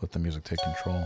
Let the music take control.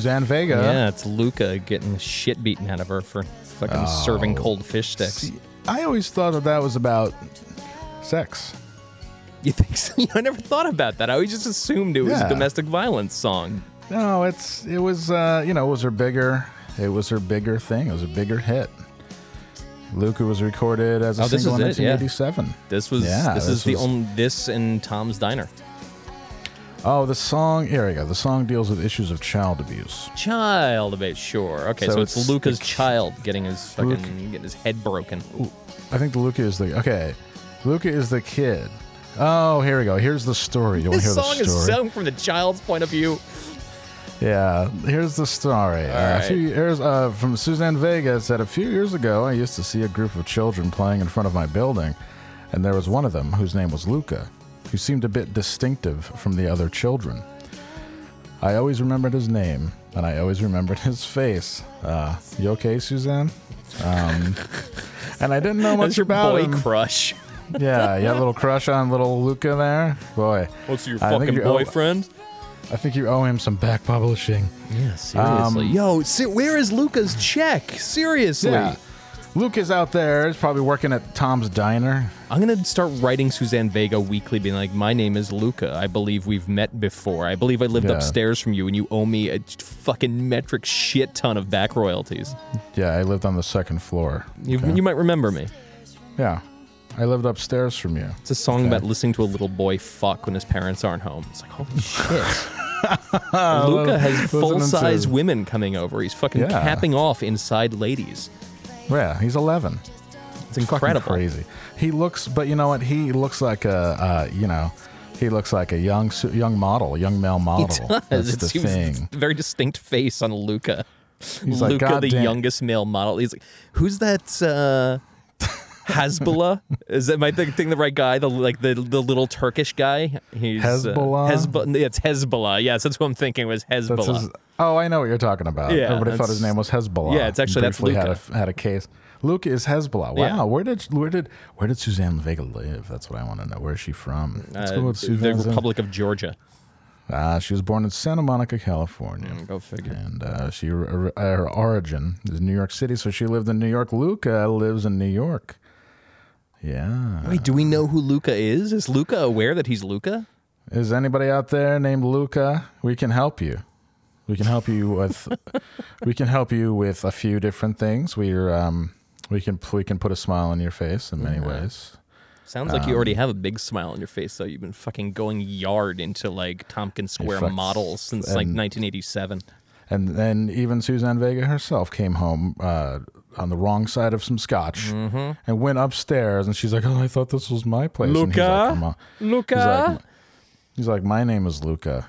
Suzanne Vega. Yeah, it's Luka getting the shit beaten out of her for fucking serving cold fish sticks. See, I always thought that that was about sex. You think so? I never thought about that. I always just assumed it was Yeah. a domestic violence song. No, it's it was uh, you know it was her bigger it was her bigger thing. It was a bigger hit. Luka was recorded as a Oh, single in is it, yeah. 1987. This was Yeah, this, this is the only this and Tom's Diner. Oh, the song. Here we go. The song deals with issues of child abuse. Child abuse, sure. Okay, so, So it's, it's Luka's the- child getting his fucking Luke- getting his head broken. I think Luka is the okay. Luka is the kid. Oh, here we go. Here's the story. You want to This song is sung from the child's point of view. Yeah, here's the story. Uh, a right. few years uh, from Suzanne Vega it said a few years ago, I used to see a group of children playing in front of my building, and there was one of them whose name was Luka, who seemed a bit distinctive from the other children. I always remembered his name, and I always remembered his face. Uh, you okay, Suzanne? Um, and I didn't know much That's your about boy him. crush. yeah, you had a little crush on little Luka there, boy. What's your I think fucking you owe- boyfriend? I think you owe him some back publishing. Yeah, seriously. Um, Yo, se- where is Luka's check? Seriously. Yeah. Luke is out there. He's probably working at Tom's Diner. I'm gonna start writing Suzanne Vega weekly, being like, "My name is Luka. I believe we've met before. I believe I lived Yeah. upstairs from you, and you owe me a fucking metric shit ton of back royalties. Yeah, I lived on the second floor. You, Okay. you might remember me. Yeah, I lived upstairs from you. It's a song about listening to a little boy fuck when his parents aren't home. It's like, holy shit. Luka has Listening full size women coming over. He's fucking Yeah. capping off inside ladies. Yeah, he's 11. It's Fucking incredible. crazy. He looks, but you know what? He looks like a, uh, you know, he looks like a young young model, young male model. He does. That's it the seems thing. very distinct face on Luka. He's Luka, "God the damn." youngest male model. He's like, who's that? Uh, Hezbollah? Is that my think, think the right guy? The like the the little Turkish guy. He's Hezbollah? Uh, Hezbollah. It's Hezbollah. Yes, that's what I'm thinking. Was Hezbollah? his, oh, I know what you're talking about. Yeah, Everybody thought his name was Hezbollah. Yeah, it's actually- that's Luka. Had a, had a case. Luke is Hezbollah. Wow, Yeah. where did where did where did Suzanne Vega live? That's what I want to know. Where is she from? Let's Uh, go with the Republic of Georgia. Ah, she was born in Santa Monica, California. Mm, Go figure. And uh, she her, her origin is New York City, so she lived in New York. Luka lives in New York. Yeah. Wait, do we know who Luka is? Is Luka aware that he's Luka? Is anybody out there named Luka? We can help you. We can help you with. we can help you with a few different things. We're um, we can we can put a smile on your face in many ways. Sounds like you already Um, have a big smile on your face, though. You've been fucking going yard into like Tompkins Square models since like 1987. And then even Suzanne Vega herself came home uh, on the wrong side of some scotch Mm-hmm. and went upstairs. And she's like, "Oh, I thought this was my place." And he's Luka? like, Luka? He's like, he's like, "My name is Luka,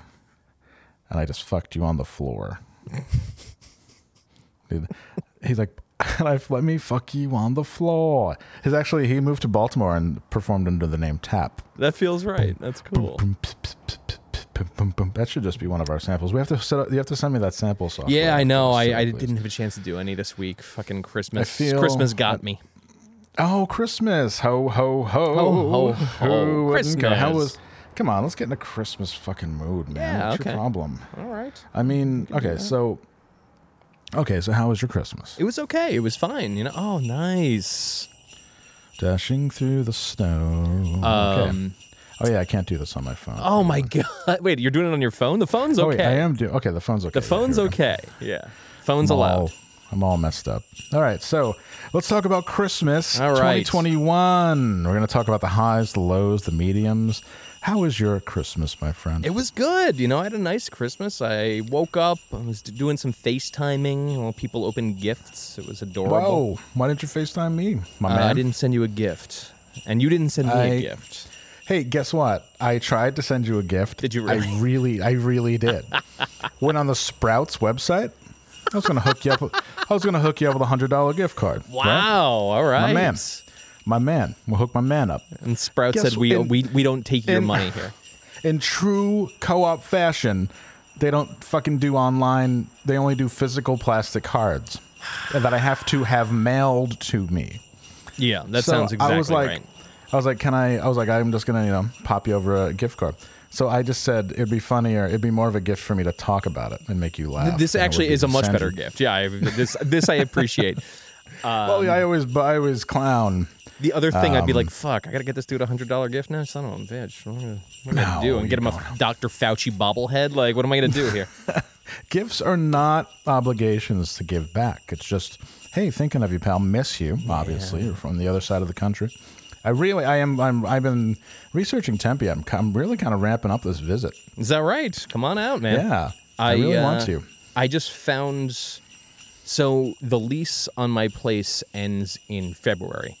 and I just fucked you on the floor." Dude, he's like, and I let me fuck you on the floor. His actually he moved to Baltimore and performed under the name Tap. That feels right. That's cool. That should just be one of our samples. We have to set up, you have to send me that sample software. Yeah, I know. I, I didn't have a chance to do any this week. Fucking Christmas. feel- Christmas got me. Oh, Christmas! Ho ho ho! Ho, ho, ho. Who? How was? Come on, let's get in a Christmas fucking mood, man. Yeah, What's okay. your problem? All right. I mean, okay, so, okay, so how was your Christmas? It was okay. It was fine. You know. Oh, nice. Dashing through the snow. Um, okay. Oh yeah, I can't do this on my phone. Oh my god. Wait, you're doing it on your phone? The phone's Oh, okay. wait, I am doing. Okay, the phone's okay. The phone's go. okay. Yeah. Phone's I'm allowed. all, I'm all messed up. All right, so let's talk about Christmas All right. 2021. We're going to talk about the highs, the lows, the mediums. How was your Christmas, my friend? It was good. You know, I had a nice Christmas. I woke up, I was doing some FaceTiming while people opened gifts. It was adorable. Whoa! Why didn't you FaceTime me, my Uh, man? I didn't send you a gift. And you didn't send me I- a gift. Hey, guess what? I tried to send you a gift. Did you really? I really, I really did. Went on the Sprouts website. I was gonna hook you up. With, I was gonna hook you up with a hundred dollar gift card. Wow. right? All right. my man, my man. We'll hook my man up. And Sprout Guess said we, in- we we don't take your in- money here. In true co-op fashion, they don't fucking do online. They only do physical plastic cards that I have to have mailed to me. Yeah, that So sounds exactly I was like, right. I was like, can I? I was like, I'm just gonna, you know, pop you over a gift card. So I just said it'd be funnier. It'd be more of a gift for me to talk about it and make you laugh. This than it would actually is a much better gift. Yeah, I, this this I appreciate. well, I always, I always clown. The other thing, I'd be Um, like, "Fuck, I gotta get this dude a hundred dollar gift now." Son of a bitch, what am I gonna, what am I gonna No, do? And get him a Dr. Fauci bobblehead? Like, what am I gonna do here? Gifts are not obligations to give back. It's just, hey, thinking of you, pal. Miss you, obviously. You're from the other side of the country. I really, I am. I'm. I've been researching Tempe. I'm. I'm really kind of ramping up this visit. Is that right? Come on out, man. Yeah, I, really want uh, to. I just found. So the lease on my place ends in February.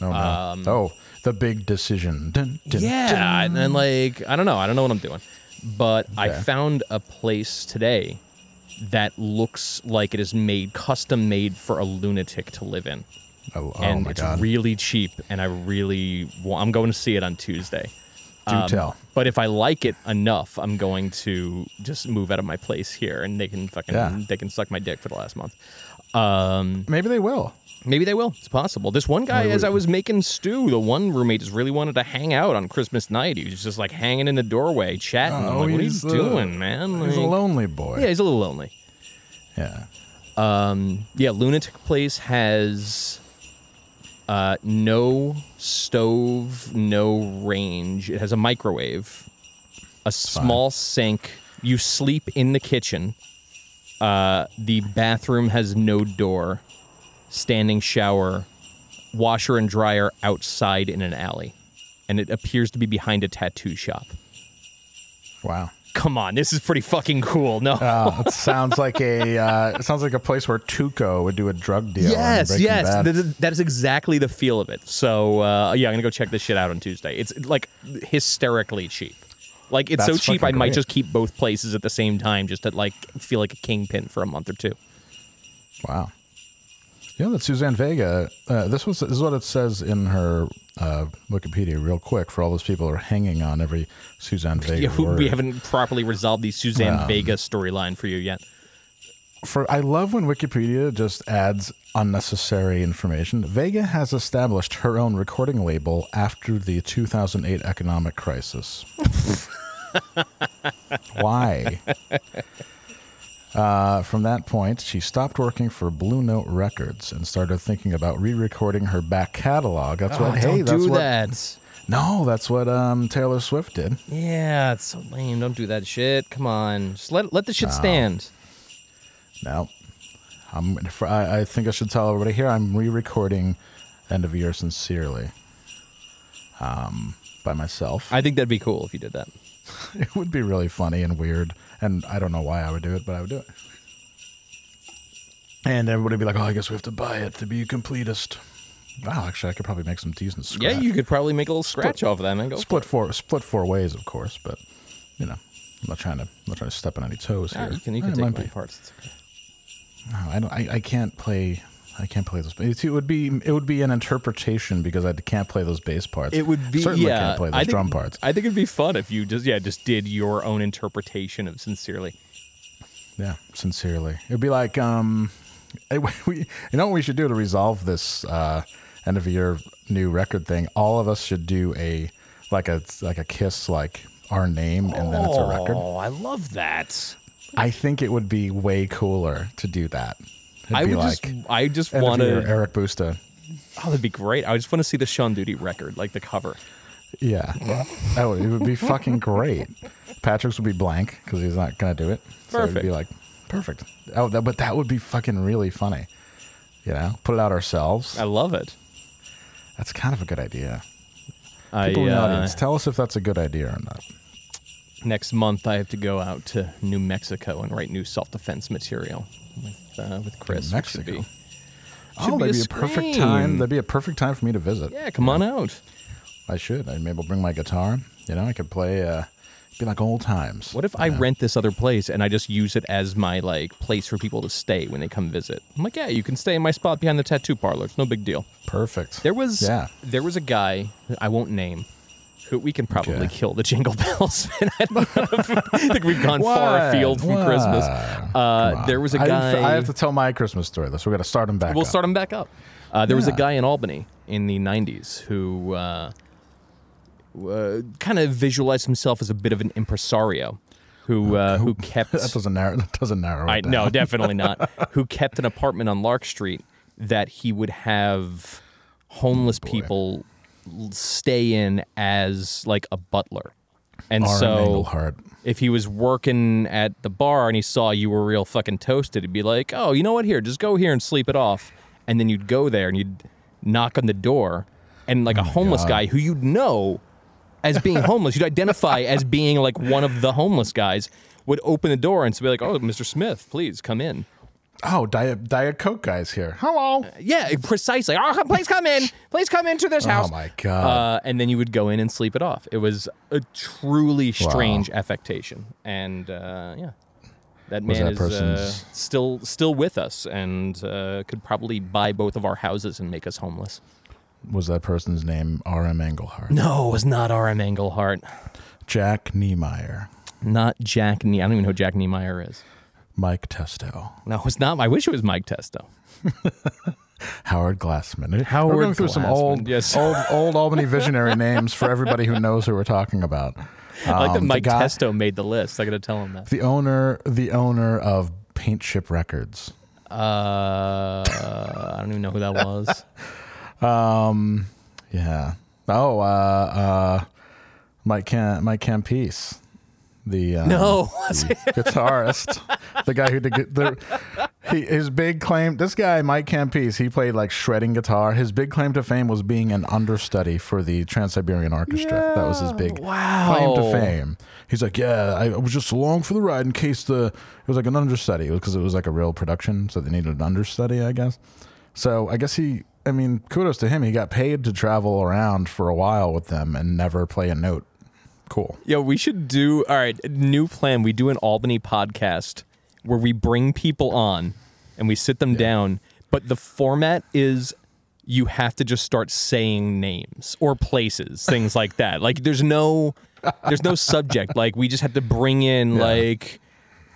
Oh no. oh, the big decision. Dun, dun, Yeah, and then like I don't know, I don't know what I'm doing, but I found a place today that looks like it is made custom made for a lunatic to live in, Oh, oh and my it's god. really cheap. And I really, I'm going to see it on Tuesday. Do Um, tell. But if I like it enough, I'm going to just move out of my place here, and they can fucking Yeah. they can suck my dick for the last month. Um, Maybe they will. maybe they will. It's possible. This one guy, as I was making stew, the one roommate just really wanted to hang out on Christmas night. He was just like hanging in the doorway, chatting. I'm like, what are you uh, doing, man? He's a lonely boy. Yeah, he's a little lonely. Yeah. Um, yeah, Lunatic Place has uh, no stove, no range. It has a microwave, a small sink. You sleep in the kitchen. Uh, the bathroom has no door, standing shower, washer and dryer outside in an alley, and it appears to be behind a tattoo shop. Wow. Come on, this is pretty fucking cool. No. Uh, it sounds like a uh, it sounds like a place where Tuco would do a drug deal. Yes, yes, that is, that is exactly the feel of it. So uh, yeah, I'm gonna go check this shit out on Tuesday. It's like hysterically cheap. Like it's so cheap, I might great. just keep both places at the same time, just to like feel like a kingpin for a month or two. Wow. Know that Suzanne Vega. Uh, this was this is what it says in her uh, Wikipedia, real quick, for all those people who are hanging on every Suzanne Vega Yeah, word. we haven't properly resolved the Suzanne Um, Vega storyline for you yet. for I love when Wikipedia just adds unnecessary information. Vega has established her own recording label after the 2008 economic crisis. Why? Uh, from that point, she stopped working for Blue Note Records and started thinking about re-recording her back catalog. That's what. Oh, hey, don't that's do what. that. No, that's what um, Taylor Swift did. Yeah, it's so lame. Don't do that shit. Come on, just let let the shit stand. No, I'm. I, I think I should tell everybody here. I'm re-recording "End of Year" sincerely. Um, by myself. I think that'd be cool if you did that. it would be really funny and weird, and I don't know why I would do it, but I would do it. And everybody would be like, "Oh, I guess we have to buy it to be a completist." Wow, actually, I could probably make some decent scratch. Yeah, you could probably make a little scratch off of that, man. Go split four, split four ways, of course, but you know, I'm not trying to, I'm not trying to step on any toes Ah, here. you can you can take my be. parts. It's okay. No, I don't. I, I can't play. I can't play those. It it would be it would be an interpretation because I can't play those bass parts. It would be certainly yeah. can't play I those think, drum parts. I think it'd be fun if you just yeah just did your own interpretation of sincerely. Yeah, sincerely. It'd be like, um, eh, we, you know what we should do to resolve this uh, end of year new record thing? All of us should do a like a like a kiss, like our name, and then it's a record. Oh, I love that. I think it would be way cooler to do that. It'd I would like just I just want to. Eric Busta. Oh, that'd be great. I just want to see the Sean Duty record, like the cover. Yeah, that would, it would be fucking great. Patrick's would be blank because he's not gonna do it. So it'd be Perfect. like perfect. Oh, that, but that would be fucking really funny. You know, put it out ourselves. I love it. That's kind of a good idea. I, People in the uh, audience, tell us if that's a good idea or not. next month I have to go out to New Mexico and write new self-defense material with uh, with Chris. should Mexico? be- Oh, that'd a be a perfect time. That'd be a perfect time for me to visit. Yeah, come on out. I should. I maybe I'll bring my guitar. You know, I could play. Uh, be like old times. What if I rent this other place and I just use it as my like place for people to stay when they come visit? I'm like, yeah, you can stay in my spot behind the tattoo parlor. It's no big deal. Perfect. There was Yeah. there was a guy I won't name we can probably Okay. kill the Jingle Bells. I don't know if, I think we've gone far afield from What? Christmas. Uh, there was a I guy. I have to tell my Christmas story. This we're gonna start him back. We'll up. start him back up. Uh, there was a guy in Albany in the 90s who uh, uh, kind of visualized himself as a bit of an impresario who uh, who kept That doesn't narrow. That doesn't narrow. it I down. no, definitely not. Who kept an apartment on Lark Street that he would have homeless people l- stay in as like a butler. And R.M. so if he was working at the bar and he saw you were real fucking toasted, he'd be like, "Oh, you know what? Here, just go here and sleep it off." And then you'd go there and you'd knock on the door, and like a oh homeless God. guy who you'd know as being homeless, you'd identify as being like one of the homeless guys, would open the door and be like, "Oh, Mr. Smith, please come in." Oh, Diet Diet Coke guys here. Hello. Yeah, precisely. Oh, please come in. Please come into this house. Oh my god. Uh, and then you would go in and sleep it off. It was a truly strange affectation, and uh, yeah, that man that is uh, person's- still still with us, and uh, could probably buy both of our houses and make us homeless. Was that person's name R.M. Engelhart? No, it was not R.M. Engelhart, Jack Niemeyer. not Jack. Nie- I don't even know who Jack Niemeyer is. Mike Testo. No, it's not. I wish it was Mike Testo. Howard Glassman. Howard we're going through some old, yes. old, old Albany visionary names for everybody who knows who we're talking about. I like that Um, Mike guy- Testo made the list. I got to tell him that. The owner, the owner of Paint Ship Records. Uh, I don't even know who that was. Um, yeah. Oh, uh, uh, Mike Cam, Mike Campese, the uh, No, the guitarist, the guy who did the he, his big claim. This guy, Mike Campese, he played like shredding guitar. His big claim to fame was being an understudy for the Trans Siberian Orchestra. that was his big wow. claim to fame. He's like, yeah, I was just along for the ride in case the it was like an understudy because it was like a real production, so they needed an understudy, I guess. So I guess he, I mean, kudos to him. He got paid to travel around for a while with them and never play a note. Cool. Yeah, we should do all right. New plan. We do an Albany podcast where we bring people on and we sit them down, but the format is you have to just start saying names or places, things like that. Like there's no there's no subject. Like we just have to bring in Yeah. like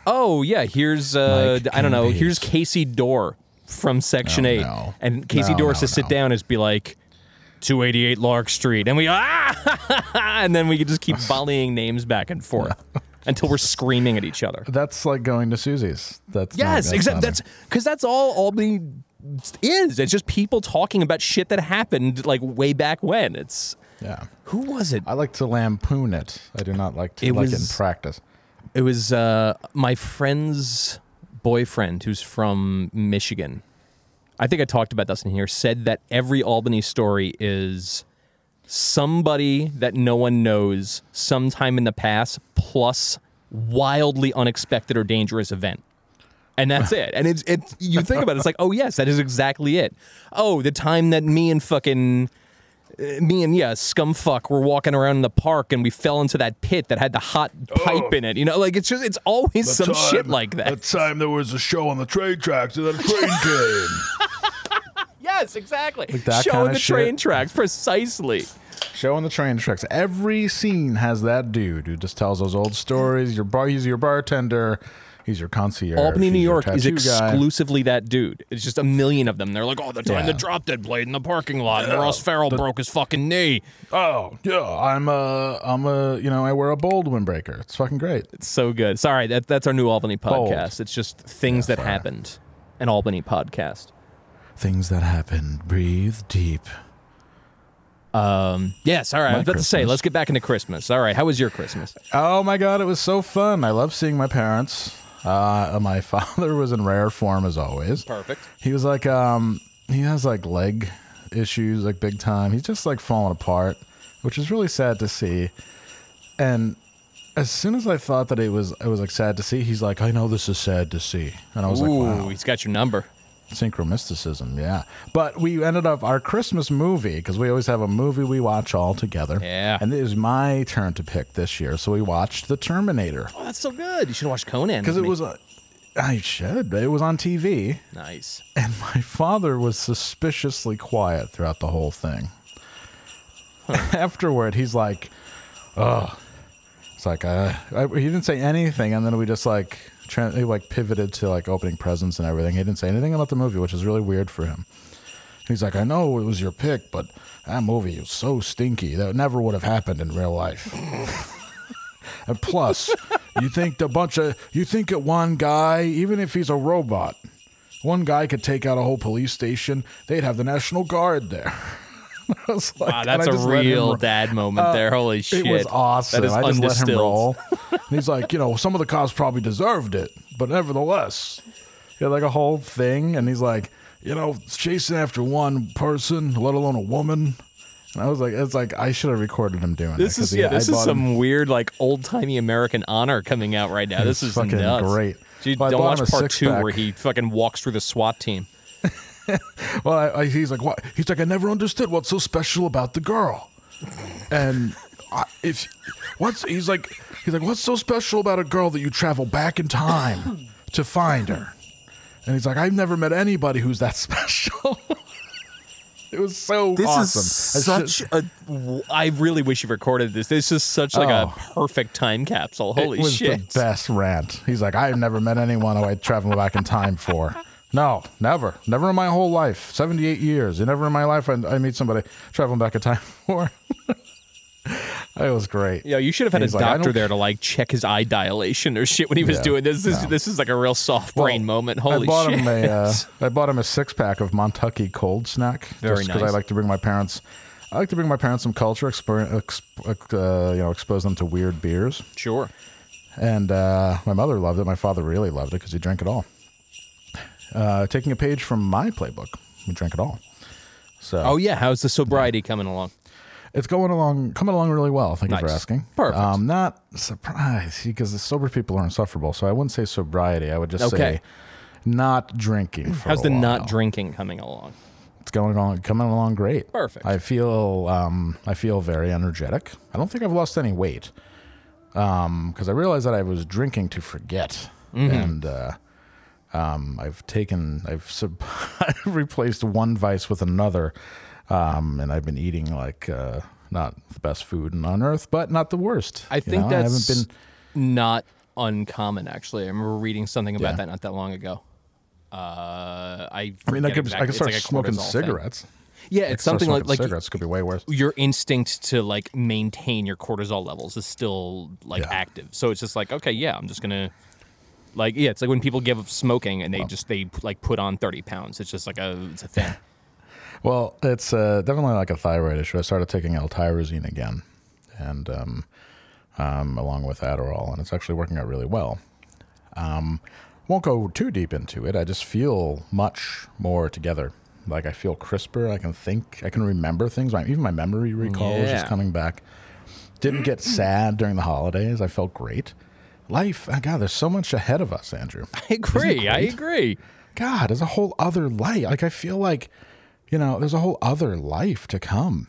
oh yeah, here's uh Mike I don't know, here's Casey Dorr from Section Oh, 8. no. And Casey No, Dorr no, has to sit down and be like 288 Lark Street. And we, ah! and then we could just keep volleying names back and forth until we're screaming at each other. That's like going to Susie's. That's Yes, exactly. That's because that's all Albany is. It's just people talking about shit that happened like way back when. It's yeah. who was it? I like to lampoon it. I do not like to It like it in practice. It was uh, my friend's boyfriend who's from Michigan. I think I talked about this in here. Said that every Albany story is somebody that no one knows sometime in the past plus wildly unexpected or dangerous event. And that's it. And it's it's you think about it, it's like, oh yes, that is exactly it. Oh, the time that me and fucking uh, me and yeah, scumfuck were walking around in the park and we fell into that pit that had the hot pipe in it. You know, like it's just it's always some shit like that. The time there was a show on the train tracks and then a train came. Yes, exactly. that Showing kinda the train shit. tracks precisely. Showing the train tracks. Every scene has that dude who just tells those old stories. Your bar, he's your bartender. He's your concierge. Albany, New he's your York is tattoo guy. exclusively that dude. It's just a million of them. They're like, oh, the time Yeah. the drop dead played in the parking lot and Ross Farrell broke his fucking knee. Oh yeah, I'm a, I'm a, you know, I wear a bold windbreaker. It's fucking great. It's so good. Sorry, that, that's our new Albany Bold. podcast. It's just things that happened. An Albany podcast. Things that happen. Breathe deep. Um, yes, all right. I was about to say, let's get back into Christmas. All right, how was your Christmas? Oh my god, it was so fun. I love seeing my parents. Uh, my father was in rare form as always. Perfect. He was like, um, he has like leg issues, like big time. He's just like falling apart, which is really sad to see. And as soon as I thought that it was, it was like sad to see, he's like, I know this is sad to see, and I was Ooh, like, wow, he's got your number. Synchromysticism, yeah. But we ended up our Christmas movie because we always have a movie we watch all together. Yeah. and it was my turn to pick this year, so we watched The Terminator Oh, that's so good. You should watch Conan. because with it me. was. A, I should. but It was on TV. nice. And my father was suspiciously quiet throughout the whole thing. Afterward, he's like, "Oh," it's like uh, I, he didn't say anything, and then we just like tra- he like pivoted to like opening presents and everything. He didn't say anything about the movie, which is really weird for him. He's like, "I know it was your pick, but that movie was so stinky that never would have happened in real life." and plus, you think the bunch of you think that one guy, even if he's a robot, one guy could take out a whole police station. They'd have the National Guard there. I was like, Wow, that's I a just let him real dad moment Uh, there. Holy shit. It was awesome. That is I just let him roll. and he's like, you know, some of the cops probably deserved it, but nevertheless, he had like a whole thing, and he's like, you know, chasing after one person, let alone a woman. And I was like, it's like I should have recorded him doing This it. is he- yeah. I This is bought him- some weird like old timey American honor coming out right now. This is fucking nuts. great. Dude, Well, don't watch part two six-pack. where he fucking walks through the SWAT team. Well, I, I, he's like, what? He's like, I never understood what's so special about the girl. And I, if what's he's like, he's like, what's so special about a girl that you travel back in time to find her? And he's like, I've never met anybody who's that special. it was so This awesome. is I should- such a. I really wish you recorded this. This is such like Oh. a perfect time capsule. Holy it was shit! the best rant. He's like, I've never met anyone who I'd travel back in time for. No, never, never in my whole life, seventy-eight years, and never in my life I, I meet somebody traveling back in time for. it was great. Yeah, you should have had a He's like, doctor don't- there to like check his eye dilation or shit when he was Yeah, doing this. This, no. this is like a real soft brain Well, moment. Holy I bought shit! him a, uh, I bought him a six pack of Montucky cold snack. Very because nice. I like to bring my parents. I like to bring my parents some culture, exper- uh, you know, expose them to weird beers. sure. And uh, my mother loved it. My father really loved it because he drank it all. Uh, taking a page from my playbook, we drank it all. So Oh yeah, how's the sobriety coming along? it's going along, coming along really well. Thank you for Nice. asking. Perfect. Um, not surprised because the sober people are insufferable. So I wouldn't say sobriety. I would just Okay. say not drinking. For How's a the not drinking coming along? It's going along, coming along great. Perfect. I feel, um, I feel very energetic. I don't think I've lost any weight, because I realized that I was drinking to forget, Mm-hmm. and uh, um, I've taken, I've, sub- I've replaced one vice with another, um, and I've been eating like uh, not the best food on earth, but not the worst. I think know? that's I haven't been. not uncommon. Actually, I remember reading something about Yeah. that not that long ago. Uh, I I mean, I could, I could start like smoking cortisol thing. cigarettes. Yeah, I it's something like like cigarettes could be way worse. your instinct to like maintain your cortisol levels is still like Yeah. active. So it's just like, okay, yeah, I'm just gonna like yeah, it's like when people give up smoking and they just they like put on 30 pounds. It's just like a it's a thing. Well, it's uh, definitely like a thyroid issue. I started taking L-tyrosine again, and um, um, along with Adderall, and it's actually working out really well. Um, won't go too deep into it. I just feel much more together. Like I feel crisper. I can think. I can remember things. My, even my memory recall is just coming back. Didn't get sad during the holidays. I felt great. Life, oh God, there's so much ahead of us, Andrew. I agree. I agree. God, there's a whole other life. Like I feel like, you know, there's a whole other life to come.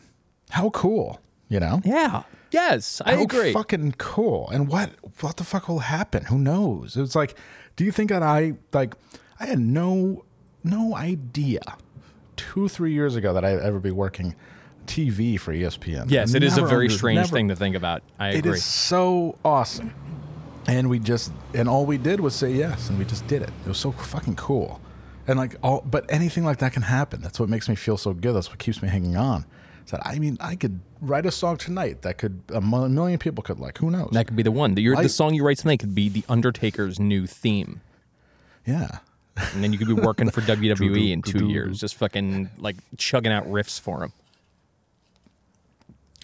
How cool, you know? Yeah. Yes, I How agree. Fucking cool. And what what the fuck will happen? Who knows? It's like, do you think that I like I had no no idea two, three years ago that I'd ever be working TV for ESPN. Yes, it is a very strange never- thing to think about. I agree. is so awesome. And we just and all we did was say yes, and we just did it. It was so fucking cool. And like all, but anything like that can happen. That's what makes me feel so good. That's what keeps me hanging on. That I mean, I could write a song tonight that could a million people could like. Who knows? That could be the one. The, your, I- the song you write tonight could be the Undertaker's new theme, yeah. and then you could be working for WWE in two years, just fucking like chugging out riffs for him.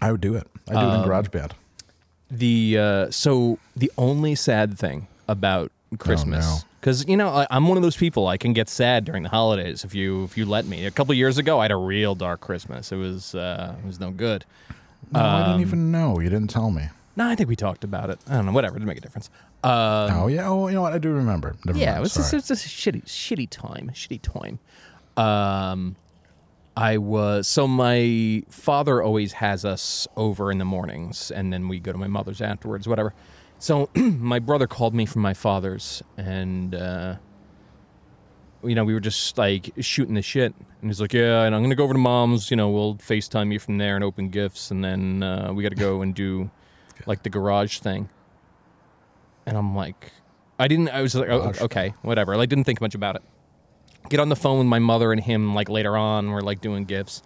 I would do it. I do Um, it in GarageBand. The uh, so the only sad thing about Christmas, no. because you know I, I'm one of those people I can get sad during the holidays if you if you let me. A couple years ago, I had a real dark Christmas. It was uh, it was no good. No, I um, didn't even know. You didn't tell me. No, I think we talked about it. I don't know. Whatever, it didn't make a difference. Uh, oh yeah. Oh, you know what? I do remember. Never yeah, mind. it was just, it was just a shitty, shitty time, shitty time. Um, I was so my father always has us over in the mornings, and then we go to my mother's afterwards, whatever. So my brother called me from my father's, and uh, you know we were just like shooting the shit, and he's like, "Yeah, and I'm gonna go over to mom's. You know, we'll Facetime you from there and open gifts, and then uh, we got to go and do like the garage thing." And I'm like, I didn't. I was like, oh, okay, whatever. Like, didn't think much about it. Get on the phone with my mother and him. Like later on, we're like doing gifts,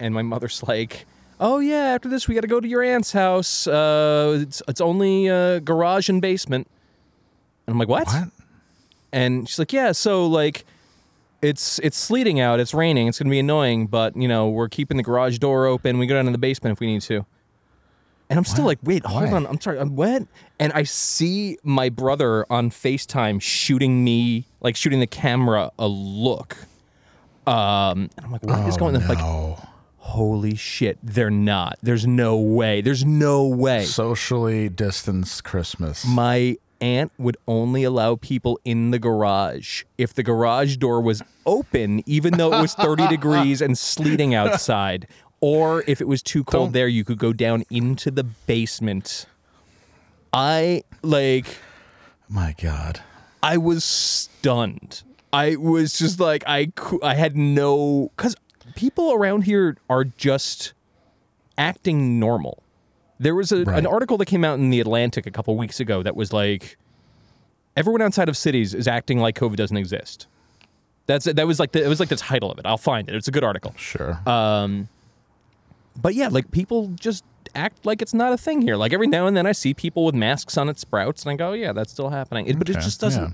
and my mother's like, "Oh yeah, after this we got to go to your aunt's house. Uh, it's it's only uh, garage and basement." And I'm like, "What?" what? And she's like, "Yeah, so like." It's it's sleeting out. It's raining. It's gonna be annoying, but you know we're keeping the garage door open. We go down in the basement if we need to. And I'm still What? like, wait, hold Why? on. I'm sorry. I'm what? And I see my brother on FaceTime shooting me, like shooting the camera a look. Um, and I'm like, what is Oh, going on? Like, holy shit, they're not. There's no way. There's no way. Socially distanced Christmas. My aunt would only allow people in the garage if the garage door was open, even though it was 30 degrees and sleeting outside. Or if it was too cold Don't- there, you could go down into the basement. I like My God. I was stunned. I was just like I I had no cuz people around here are just acting normal. There was a, Right. an article that came out in the Atlantic a couple weeks ago that was like everyone outside of cities is acting like COVID doesn't exist. That's that was like the, it was like the title of it. I'll find it. It's a good article. Sure. Um, But yeah, like people just act like it's not a thing here. Like every now and then I see people with masks on at Sprouts and I go, oh, yeah, that's still happening. It, but it just doesn't yeah.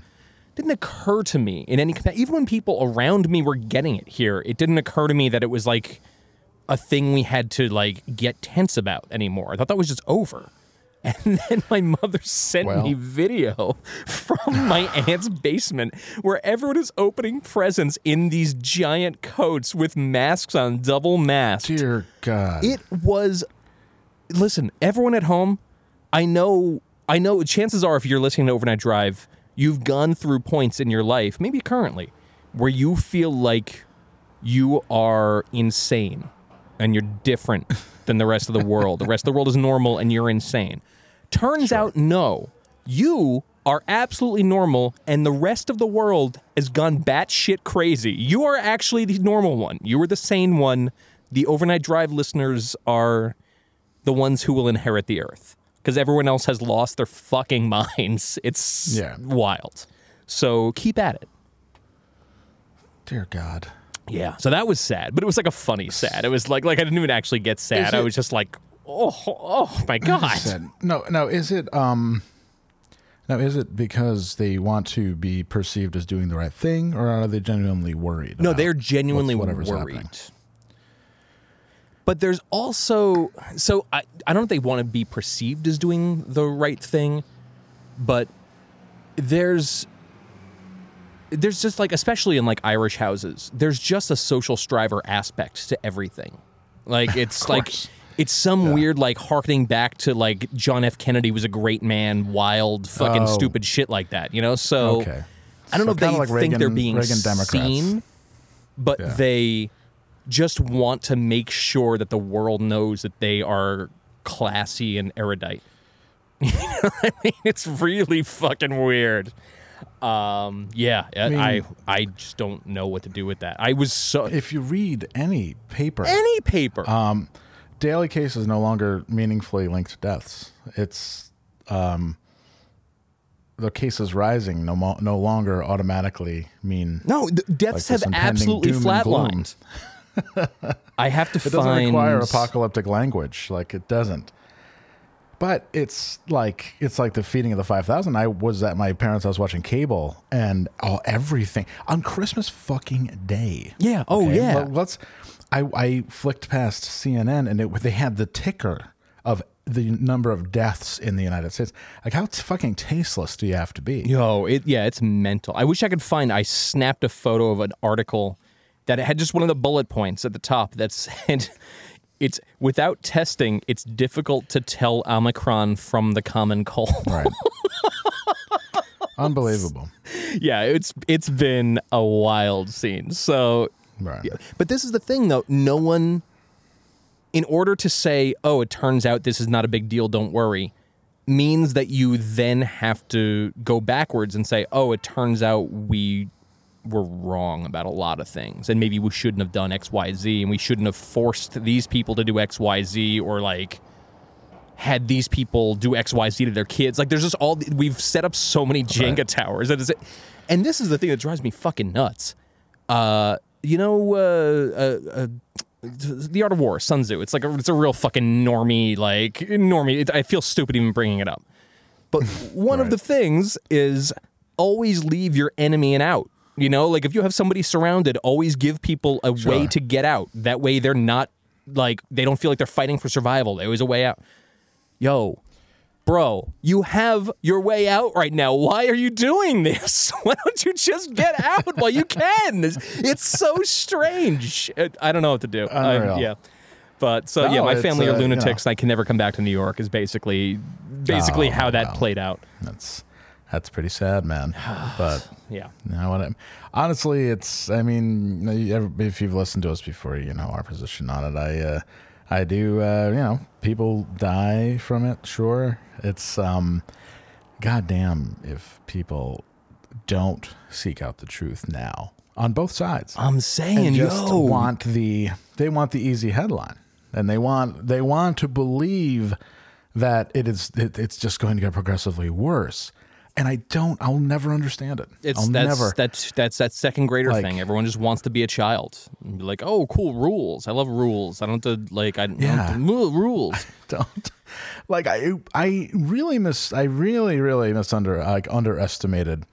didn't occur to me in any even when people around me were getting it here, it didn't occur to me that it was like a thing we had to like get tense about anymore. I thought that was just over. And then my mother sent Well. me video from my aunt's basement where everyone is opening presents in these giant coats with masks on, double masks. Dear God. It was listen, everyone at home, I know I know chances are if you're listening to Overnight Drive, you've gone through points in your life, maybe currently, where you feel like you are insane and you're different than the rest of the world. the rest of the world is normal and you're insane. Turns out no. You are absolutely normal and the rest of the world has gone batshit crazy. You are actually the normal one. You are the sane one. The Overnight Drive listeners are the ones who will inherit the earth because everyone else has lost their fucking minds. It's Yeah. wild. So keep at it. Dear God. Yeah. So that was sad, but it was like a funny sad. It was like like I didn't even actually get sad. Is I was just like, oh, oh my god. Said, no, no. Is it um? Now, is it because they want to be perceived as doing the right thing, or are they genuinely worried? No, they're genuinely worried. happening? But there's also so I, I don't know if they want to be perceived as doing the right thing, but there's there's just like especially in like Irish houses, there's just a social striver aspect to everything. Like it's like it's some weird like harkening back to like John F. Kennedy was a great man, wild fucking Oh. stupid shit like that, you know? So Okay. I don't So know if they like think they're being Reagan Democrats. seen, but Yeah. they just want to make sure that the world knows that they are classy and erudite. You know I mean? It's really fucking weird. Um, yeah, I, mean- I I just don't know what to do with that. I was so If you read any paper, any paper. um, daily cases no longer meaningfully linked to deaths. It's um, the cases rising no mo- no longer automatically mean no, the deaths like have absolutely flatlined. I have to It doesn't find. require apocalyptic language. Like it doesn't. But it's like it's like the feeding of the five thousand. I was at my parents' house watching cable, and oh, everything on Christmas fucking day. Yeah. Oh, yeah. Let- Let's. I I flicked past CNN, and it they had the ticker of the number of deaths in the United States. Like how t- fucking tasteless do you have to be? Yo, it yeah, it's mental. I wish I could find. I snapped a photo of an article that it had just one of the bullet points at the top that said, "It's without testing, it's difficult to tell Omicron from the common cold." Right. Unbelievable. yeah, it's it's been a wild scene. So, Right. but this is the thing though. No one, in order to say, "Oh, it turns out this is not a big deal. Don't worry," means that you then have to go backwards and say, "Oh, it turns out we were wrong about a lot of things, and maybe we shouldn't have done X, Y, Z, and we shouldn't have forced these people to do X, Y, Z, or like." had these people do X, Y, Z to their kids. Like, there's just all we've set up so many Jenga towers. That is it. And this is the thing that drives me fucking nuts. Uh, you know, uh, uh, uh, the Art of War, Sun Tzu. It's like a, it's a real fucking normie, like normie. It, I feel stupid even bringing it up. But one of the things is always leave your enemy an out. You know, like if you have somebody surrounded, always give people a way to get out. That way they're not like they don't feel like they're fighting for survival. There's always a way out. Yo, bro, you have your way out right now. Why are you doing this? Why don't you just get out while you can? It's, so strange. I don't know what to do. I- yeah. But so No, yeah, my family uh, are you know. lunatics. and I can never come back to New York. Is basically basically Oh, how that wow. played out. That's that's pretty sad, man. But Yeah. you know what? I, honestly, it's. I mean, if you've listened to us before, you know our position on it. I, uh, I do. Uh, you know, people die from it. Sure, it's. um Goddamn, if people don't seek out the truth now on both sides I'm saying, and just yo, want the they want the easy headline and they want they want to believe that it is it, it's just going to get progressively worse and i don't i'll never understand it it's i'll that's, never that's that's that second grader Like- thing. Everyone just wants to be a child. And be like, oh, cool rules. I love rules. I don't to like. I don't Yeah. to, "Ugh, rules. don't like i i really miss i really really misunder like underestimated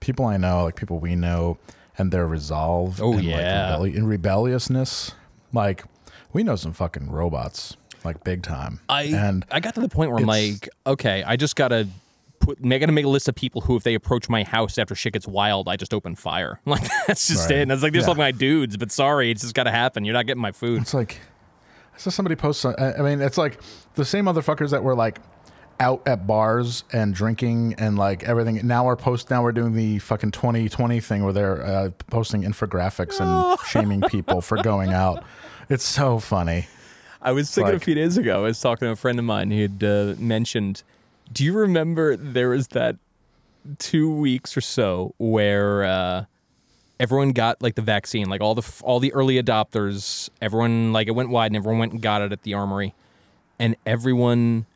people i know like people we know and their resolve Oh, and yeah. like rebelli- and rebelliousness like we know some fucking robots like big time I and I got to the point where I'm like, okay, I just gotta put. I gotta make a list of people who, if they approach my house after shit gets wild, I just open fire. Like that's just Right. it. And it's like there's Yeah. some of my dudes, but sorry, it's just gotta happen. You're not getting my food. It's like, I saw somebody post. I mean, it's like the same motherfuckers that were like out at bars and drinking and like everything. Now we're post. Now we're doing the fucking 2020 thing where they're uh, posting infographics and shaming people for going out. It's so funny. I was thinking a few days ago. I was talking to a friend of mine. He had uh, mentioned. Do you remember there was that two weeks or so where uh, everyone got like the vaccine, like all the all the early adopters, everyone like it went wide and everyone went and got it at the armory, and everyone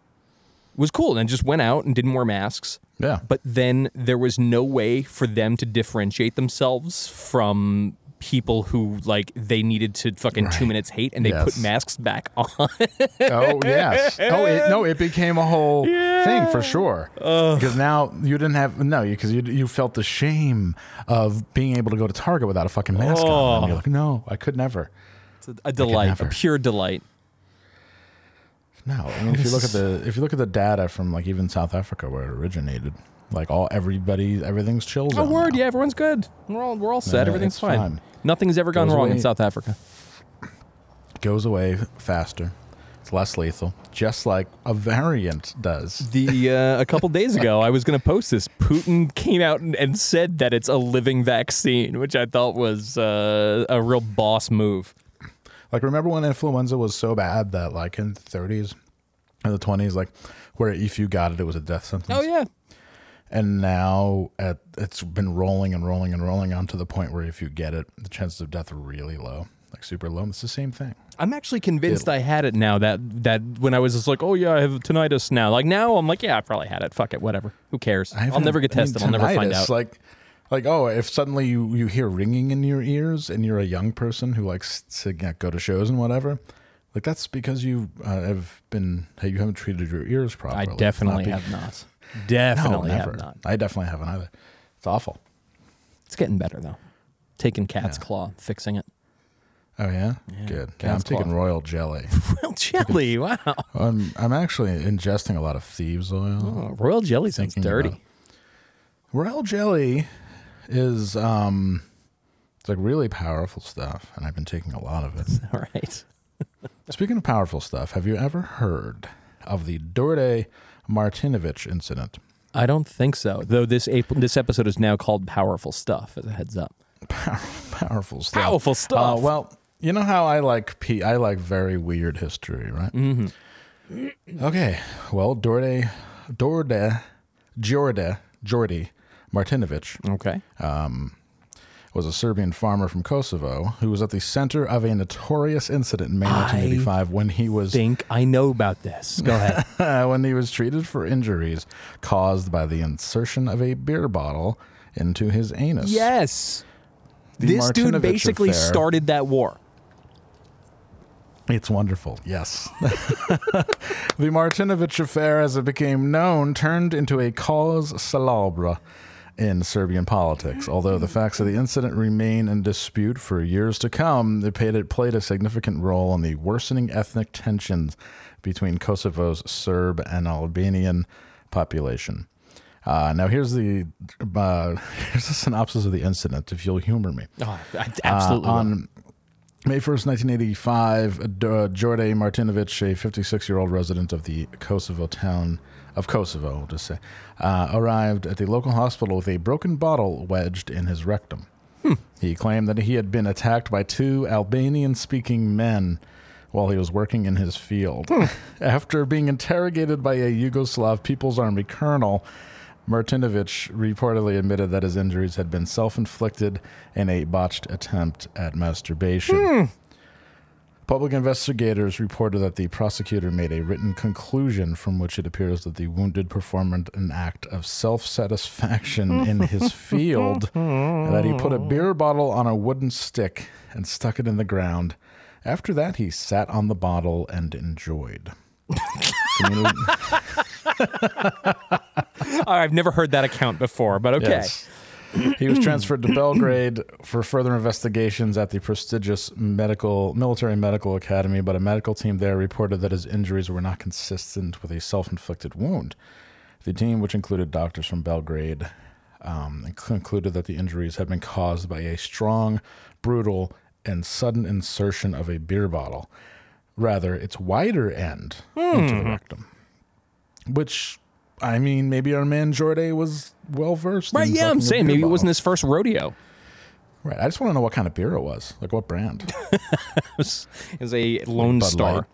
was cool and just went out and didn't wear masks. Yeah. But then there was no way for them to differentiate themselves from people who like they needed to fucking two minutes hate and they put masks back on. Oh yes. Oh it, no, it became a whole thing for sure. Because now you didn't have no, because you you felt the shame of being able to go to Target without a fucking mask on. And you're like, no, I could never. It's a, a delight, a pure delight. No, I mean if you look at the if you look at the data from like even South Africa where it originated, like all everybody everything's chill Oh, word, now. yeah, everyone's good. We're all we're all set. Yeah, Everything's fine. fine. Nothing's ever gone Goes wrong in South Africa. goes away faster. It's less lethal, just like a variant does. The uh, a couple days ago, I was going to post this. Putin came out and, and said that it's a living vaccine, which I thought was uh, a real boss move. Like remember when influenza was so bad that like in the 30s and the 20s, like where if you got it, it was a death sentence. Oh yeah, And now at, it's been rolling and rolling and rolling on to the point where if you get it, the chances of death are really low, like super low. It's the same thing. I'm actually convinced I had it now. That that when I was just like, oh yeah, I have tinnitus now. Like now, I'm like, yeah, I probably had it. Fuck it, whatever. Who cares? I'll never get I mean, tested. I'll never find out. Like, like oh, if suddenly you you hear ringing in your ears and you're a young person who likes to go to shows and whatever, like that's because you uh, have been you haven't treated your ears properly. I It's not definitely be- have not. No, Definitely never. have not. I definitely haven't either. It's awful. It's getting better though. Taking cat's Yeah. claw, fixing it. Oh yeah, good. Yeah, I'm cat's taking royal jelly. Royal jelly. Wow. I'm I'm actually ingesting a lot of thieves oil. Oh, royal jelly sounds dirty. about- Royal jelly is um, it's like really powerful stuff, and I've been taking a lot of it. All right. Speaking of powerful stuff, have you ever heard of the Dorde Martinovich incident? I don't think so. Though this ap- this episode is now called Powerful Stuff. As a heads up. Powerful stuff. Powerful stuff. Uh, well, you know how I like P- I like very weird history, right? Mm-hmm. Okay. Well, Dorde, Dorde, Jorde, Jordi Martinovich Okay. Was a Serbian farmer from Kosovo who was at the center of a notorious incident in May 1985 when he was think I know about this. Go ahead. when he was treated for injuries caused by the insertion of a beer bottle into his anus. yes. The this dude basically affair. started that war. It's wonderful, yes. the Martinovich affair, as it became known, turned into a cause célèbre in Serbian politics. Although the facts of the incident remain in dispute for years to come, it played, it played a significant role in the worsening ethnic tensions between Kosovo's Serb and Albanian population. Uh, now, here's the uh, here's the synopsis of the incident. If you'll humor me. Oh, absolutely. Uh, on May 1st, 1985, uh, Jorde Martinovic, a 56 year old resident of the Kosovo town of Kosovo, we'll just say, uh, arrived at the local hospital with a broken bottle wedged in his rectum. Hmm. He claimed that he had been attacked by two Albanian speaking men while he was working in his field. Hmm. After being interrogated by a Yugoslav People's Army colonel, Martinovic reportedly admitted that his injuries had been self inflicted in a botched attempt at masturbation. Hmm. Public investigators reported that the prosecutor made a written conclusion from which it appears that the wounded performed an act of self satisfaction in his field, and that he put a beer bottle on a wooden stick and stuck it in the ground. After that, he sat on the bottle and enjoyed. Communi- I've never heard that account before, but okay. Yes. He was transferred to Belgrade for further investigations at the prestigious medical military medical academy, but a medical team there reported that his injuries were not consistent with a self-inflicted wound. The team, which included doctors from Belgrade, um, concluded that the injuries had been caused by a strong, brutal, and sudden insertion of a beer bottle, rather its wider end into the rectum. Which, I mean, maybe our man Jordi was well versed. Right, yeah, I'm saying maybe it wasn't his first rodeo. Right, I just want to know what kind of beer it was, like what brand. It was, it was a Lone Bud Star. Light.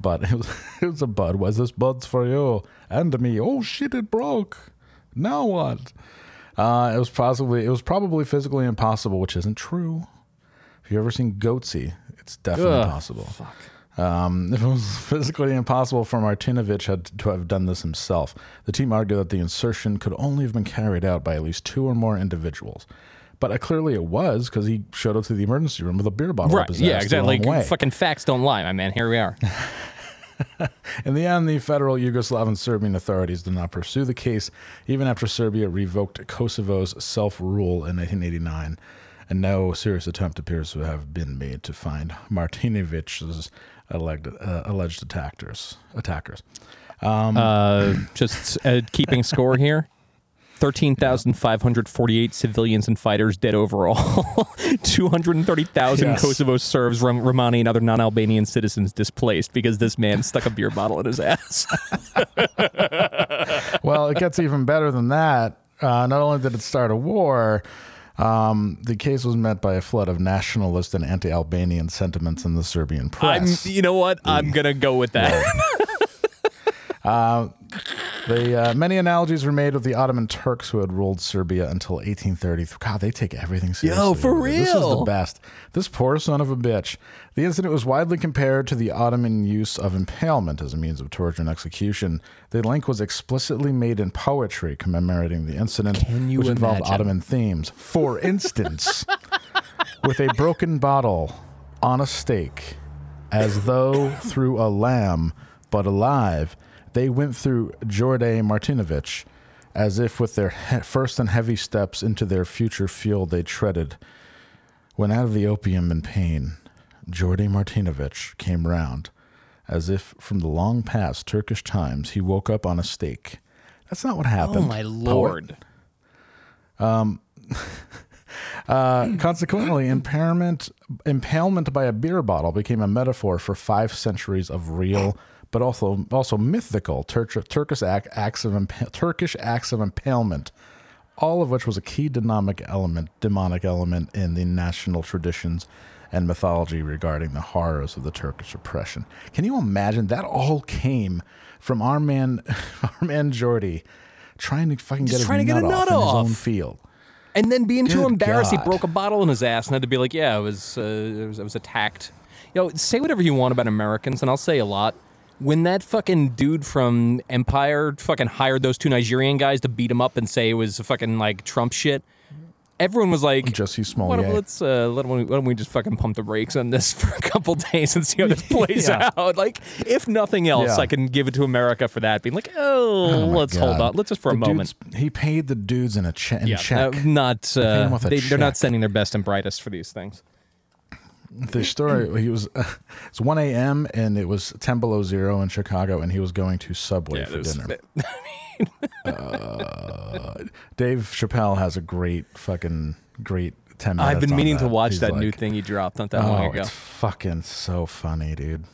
But it was it was a Bud. Was this Bud's for you and me? Oh shit! It broke. Now what? Uh, it was possibly it was probably physically impossible, which isn't true. If you've ever seen Goatse, it's definitely Ugh, possible. Um, if it was physically impossible for Martinovich had to have done this himself, the team argued that the insertion could only have been carried out by at least two or more individuals. But uh, clearly it was because he showed up to the emergency room with a beer bottle Right, his yeah, exactly. Like, fucking facts don't lie, my man. Here we are. In the end, the federal Yugoslav and Serbian authorities did not pursue the case, even after Serbia revoked Kosovo's self rule in 1989, and no serious attempt appears to have been made to find Martinovic's alleged, uh, alleged attackers. attackers. Uh, just uh, keeping score here. 13,548 civilians and fighters dead overall. 230,000 Yes. Kosovo Serbs, Rom- Romani, and other non Albanian citizens displaced because this man stuck a beer bottle in his ass. well, it gets even better than that. Uh, not only did it start a war, um, the case was met by a flood of nationalist and anti Albanian sentiments in the Serbian I'm, press. you know what? I'm going to go with that. They, uh, Uh, many analogies were made of the Ottoman Turks who had ruled Serbia until 1830. God, they take everything seriously. Yo, for real. This is the best. This poor son of a bitch. The incident was widely compared to the Ottoman use of impalement as a means of torture and execution. The link was explicitly made in poetry commemorating the incident, Can you which involved imagine? Ottoman themes. For instance, with a broken bottle on a stake, as though through a lamb, but alive, they went through Jorde Martinovich, as if with their he- first and heavy steps into their future field they treaded. When out of the opium and pain, Jorde Martinovich came round, as if from the long past Turkish times he woke up on a stake. That's not what happened. Oh my poet. lord. Uh, consequently, impairment, impalement by a beer bottle became a metaphor for five centuries of real, but also also mythical Tur- Turkish ac- acts of impa- Turkish acts of impalement, all of which was a key demonic element, demonic element in the national traditions and mythology regarding the horrors of the Turkish oppression. Can you imagine that all came from our man, our man Jordy, trying to fucking Just get his trying to get nut a off nut in his own field? And then being too embarrassed, God. he broke a bottle in his ass and had to be like, "Yeah, I was, uh, I was, I was attacked." You know, say whatever you want about Americans, and I'll say a lot. When that fucking dude from Empire fucking hired those two Nigerian guys to beat him up and say it was fucking like Trump shit, everyone was like, Why don't, let's uh, let, why don't we just fucking pump the brakes on this for a couple days and see how this plays Yeah. out? Like, if nothing else, Yeah. I can give it to America for that. Being like, oh, Oh let's hold God. on, let's just for a moment. he paid the dudes in a che- in Yeah, check. uh, not uh, him with a they, they're not sending their best and brightest for these things. The story he was it's 1 a.m. and it was 10 below zero in Chicago, and he was going to Subway for there's- dinner. Uh, Dave Chappelle has a great fucking great 10 minutes. I've been on meaning to watch He's that new thing he dropped not that Oh, long ago. it's fucking so funny, dude.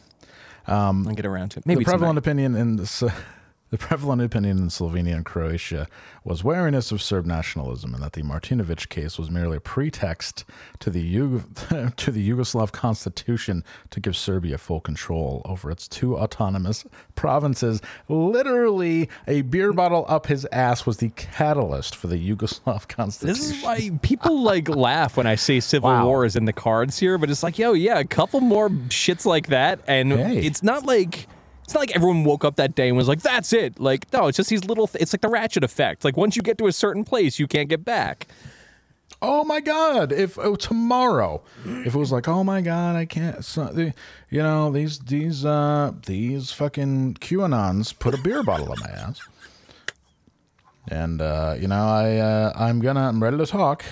I'll get around to it. Maybe the prevalent tonight. opinion in this, the prevalent opinion in Slovenia and Croatia was wariness of Serb nationalism, and that the Martinovic case was merely a pretext to the Yug- to the Yugoslav constitution to give Serbia full control over its two autonomous provinces. Literally, a beer bottle up his ass was the catalyst for the Yugoslav constitution. This is why people like laugh when I say civil Wow. war is in the cards here, but it's like, yo, yeah, a couple more shits like that, and Hey. it's not like it's not like everyone woke up that day and was like, that's it. Like, no, it's just these little. Th- it's like the ratchet effect. Like once you get to a certain place, you can't get back. oh my god if oh, tomorrow if it was like oh my god i can't so, the, you know these these uh these fucking qanons put a beer bottle in my ass and uh you know i uh i'm gonna i'm ready to talk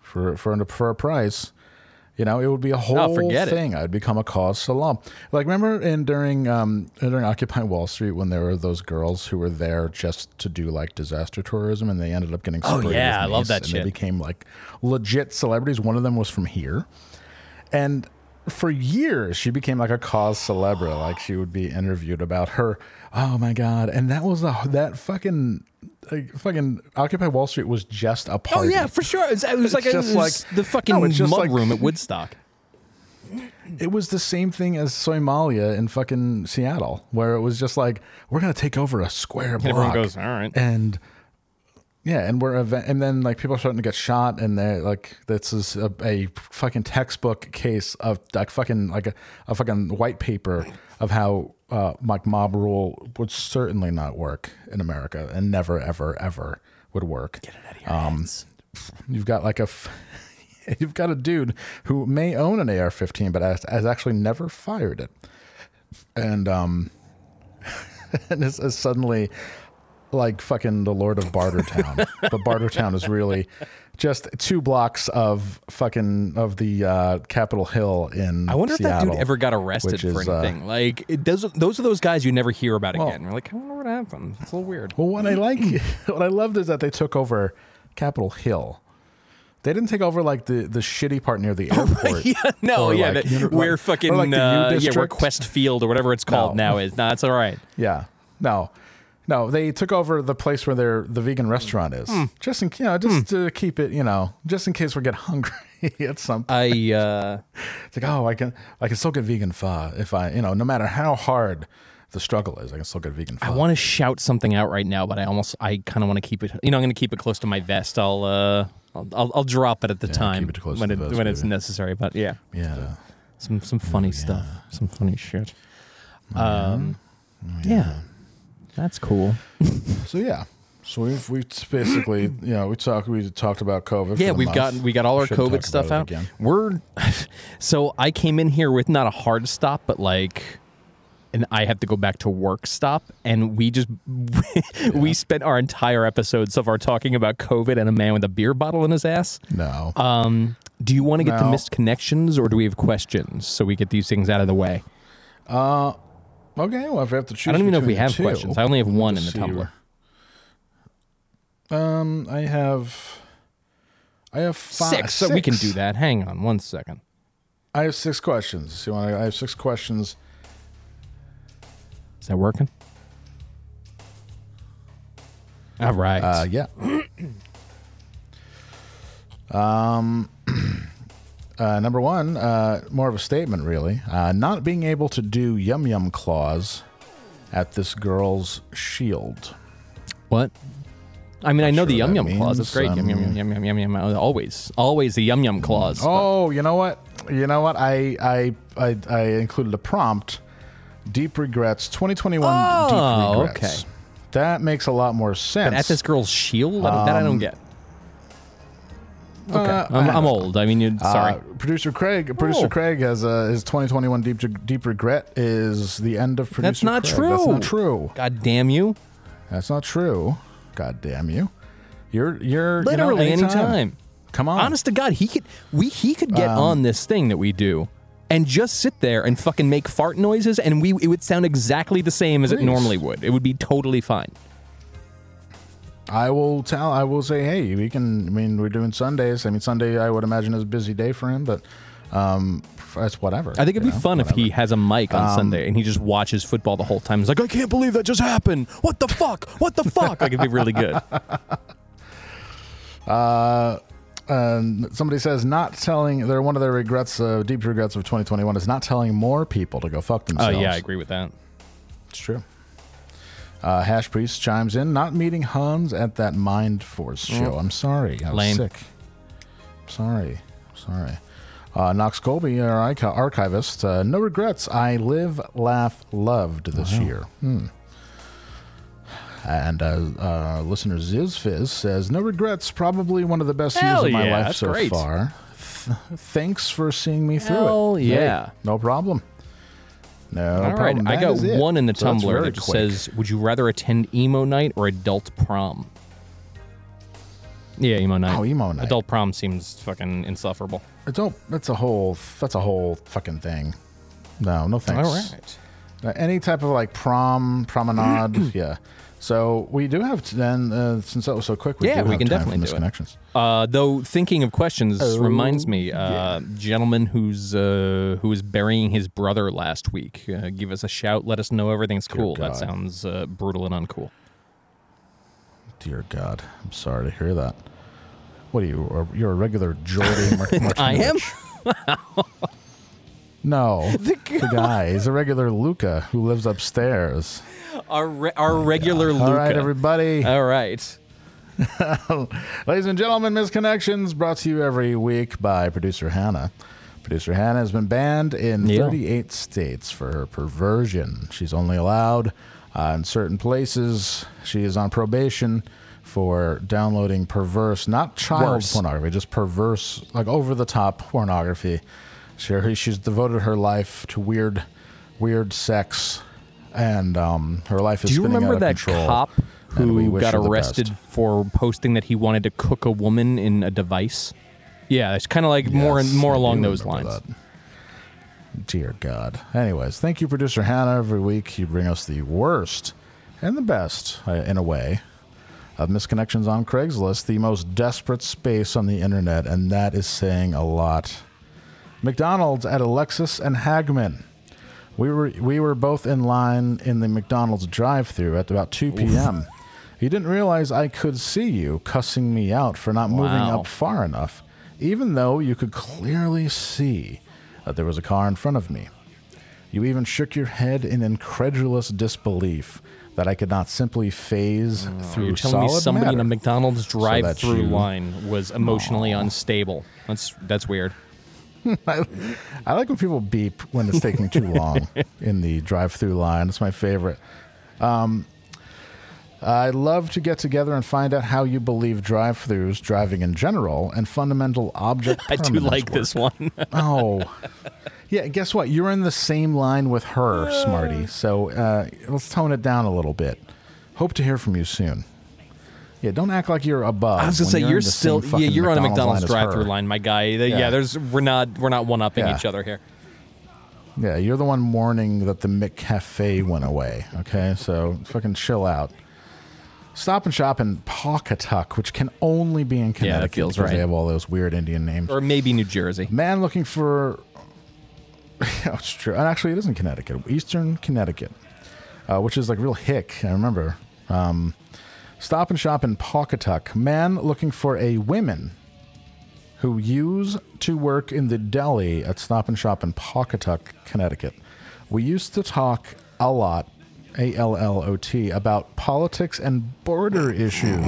for for for a price you know, it would be a whole forget it. thing. I'd become a cause salam. Like remember in during um during Occupy Wall Street when there were those girls who were there just to do like disaster tourism and they ended up getting Oh, yeah, I love that and shit. They became like legit celebrities. One of them was from here, and for years she became like a cause celebra. Like she would be interviewed about her. Oh my god! And that was a that fucking. Like, fucking Occupy Wall Street was just a part. Oh yeah, for sure. It was, it was like a, just it was like- the fucking no, it's just mud like- room at Woodstock. It was the same thing as Somalia in fucking Seattle, where it was just like we're gonna take over a square block. everyone goes, "All right." and yeah, and we're event- and then like people are starting to get shot, and they are like this is a, a fucking textbook case of like fucking like a, a fucking white paper of how uh, like mob rule would certainly not work in America, and never ever ever would work. Get it out of your hands. You've got like a. F- You've got a dude who may own an AR-15, but has, has actually never fired it, and um, and is, is suddenly like fucking the Lord of Bartertown. but Bartertown is really just two blocks of fucking of the uh, Capitol Hill in. I wonder if that dude ever got arrested for is, uh, anything. like, it does, those are those guys you never hear about again. You're like, I wonder what happened. It's a little weird. Well, what I like, what I loved is that they took over Capitol Hill. They didn't take over like the, the shitty part near the airport. yeah, no, yeah, like, where like- fucking like, uh, yeah, where. Qwest Field or whatever it's called No. now is. No, it's all right. Yeah. No. No, they took over the place where their the vegan restaurant is. Hmm. Just in you know, just to keep it, you know, just in case we get hungry at some point. I uh, It's like, oh, I can I can still get vegan pho if I, you know, no matter how hard the struggle is. I can still get vegan. I want to shout something out right now, but I almost I kind of want to keep it. You know, I'm going to keep it close to my vest. I'll uh, I'll, I'll, I'll drop it at the Yeah, time keep it close to when the it vest, when it's necessary. But yeah, Yeah. some some funny stuff, some funny shit. Um, yeah, that's cool. So yeah. So we've we basically you know we talked we talked about COVID. Yeah, we've month. gotten we got all our Shouldn't COVID stuff out. again. We're so I came in here with not a hard stop, but like and I have to go back to work stop and we just we spent our entire episode so far talking about COVID and a man with a beer bottle in his ass. No. Um do you want to get the missed connections or do we have questions so we get these things out of the way? Okay. Well, if I have to choose, I don't even know if we have two, questions. I only have one in the Tumblr. Um, I have. I have five. Six, so we can do that. Hang on one second. I have six questions. You want? I have six questions. Is that working? All right. Uh, yeah. um, uh, number one, uh, more of a statement, really. Uh, not being able to do yum yum claws at this girl's shield. What? I mean, I know the yum yum. That's means. great. Yum yum Um, yum yum yum yum yum. Always, always the yum yum claws. Oh, you know what? You know what? I I I, I included a prompt. Deep regrets. 2021 Oh, deep regrets. okay. That makes a lot more sense. But at this girl's shield, don't- that I don't get. Okay, uh, I'm, I I'm old. I mean, you're, sorry. Uh, producer Craig. Producer Oh. Craig has uh, his 2021 deep deep regret is the end of producer. That's not Craig. true. That's not true. God damn you! That's not true. God damn you. You're you're Literally you know, anytime. anytime. Come on. Honest to God, he could we he could get Um, on this thing that we do and just sit there and fucking make fart noises, and we it would sound exactly the same as it normally would. It would be totally fine. I will tell. I will say, hey, we can. I mean, we're doing Sundays. I mean, Sunday I would imagine is a busy day for him, but um, that's whatever. I think it'd be know, fun if he has a mic Um, on Sunday and he just watches football the whole time. He's like, I can't believe that just happened. What the fuck? What the fuck? Like it'd be really good. Uh, and somebody says not telling. They're one of their regrets, uh, deep regrets of 2021 is not telling more people to go fuck themselves. Oh themselves. yeah, I agree with that. It's true. Uh, Hash Priest chimes in, not meeting Hans at that Mind Force show. I'm sorry. I was Mm. Lame. sick. Sorry. Sorry. Uh, Knox Colby, our archi- archivist, uh, no regrets. I live, laugh, loved this year. Hmm. And uh, uh, listener Ziz Fizz says, no regrets. Probably one of the best Hell years of my life so great. far. Th- thanks for seeing me through Hell it. yeah. Hey, no problem. No All right, problem. I That got one in the So that's Tumblr that quick. says, "Would you rather attend emo night or adult prom?" Yeah, emo night. Oh, emo night. Adult prom seems fucking insufferable. Don't. That's a whole. That's a whole fucking thing. No, no thanks. All right. Uh, any type of like prom promenade, yeah. So we do have to then, uh, since that was so quick, we Yeah, we have can definitely do it. misconnections. Uh, though thinking of questions Oh, reminds me, uh, gentleman who's uh, who was burying his brother last week. Uh, give us a shout. Let us know everything's cool. That sounds uh, brutal and uncool. Dear God, I'm sorry to hear that. What are you? You're a regular Jordy Mar- I am. No, the guy. He's a regular Luka who lives upstairs. Our re- our regular Luka. All right, everybody. All right. Ladies and gentlemen, Misconnections brought to you every week by producer Hannah. Producer Hannah has been banned in Yeah. 38 states for her perversion. She's only allowed uh, in certain places. She is on probation for downloading perverse, not child Worse. pornography, just perverse, like over the top pornography. She, she's devoted her life to weird, weird sex, and um, her life is Do you remember that control, cop and we who got arrested for posting that he wanted to cook a woman in a device? Yeah, it's kind of like more Yes, more I along those lines. that. Dear God. Anyways, thank you, producer Hannah. Every week you bring us the worst and the best, uh, in a way, of misconnections on Craigslist, the most desperate space on the internet, and that is saying a lot. McDonald's at Alexis and Hagman. We were we were both in line in the McDonald's drive-through at about 2 p.m. You didn't realize I could see you cussing me out for not moving Wow. up far enough, even though you could clearly see that there was a car in front of me. You even shook your head in incredulous disbelief that I could not simply phase oh. through Oh, You're telling me solid somebody in a matter. McDonald's drive-through you- line was emotionally unstable. That's that's weird. I, I like when people beep when it's taking too long in the drive-through line. It's my favorite. Um, I love to get together and find out how you believe drive-throughs, driving in general, and fundamental object. I do like this work. one. Oh, yeah. Guess what? You're in the same line with her, Smarty. So uh, let's tone it down a little bit. Hope to hear from you soon. Yeah, don't act like you're above. I was gonna say you're you're still yeah you're on a McDonald's McDonald's drive-through line, my guy. The- Yeah. Yeah. there's we're not we're not one upping Yeah. each other here. Yeah, you're the one mourning that the McCafe went away. Okay, so fucking chill out. Stop and shop in Pawcatuck, which can only be in Connecticut yeah, feels because right. they have all those weird Indian names. Or maybe New Jersey. Man looking for. yeah, it's true. And actually, it is in Connecticut, Eastern Connecticut, uh, which is like real hick. I remember. Um, stop and shop in Pawcatuck. Man looking for a women who used to work in the deli at Stop and Shop in Pawcatuck, Connecticut. We used to talk a lot, A L L O T, about politics and border issues.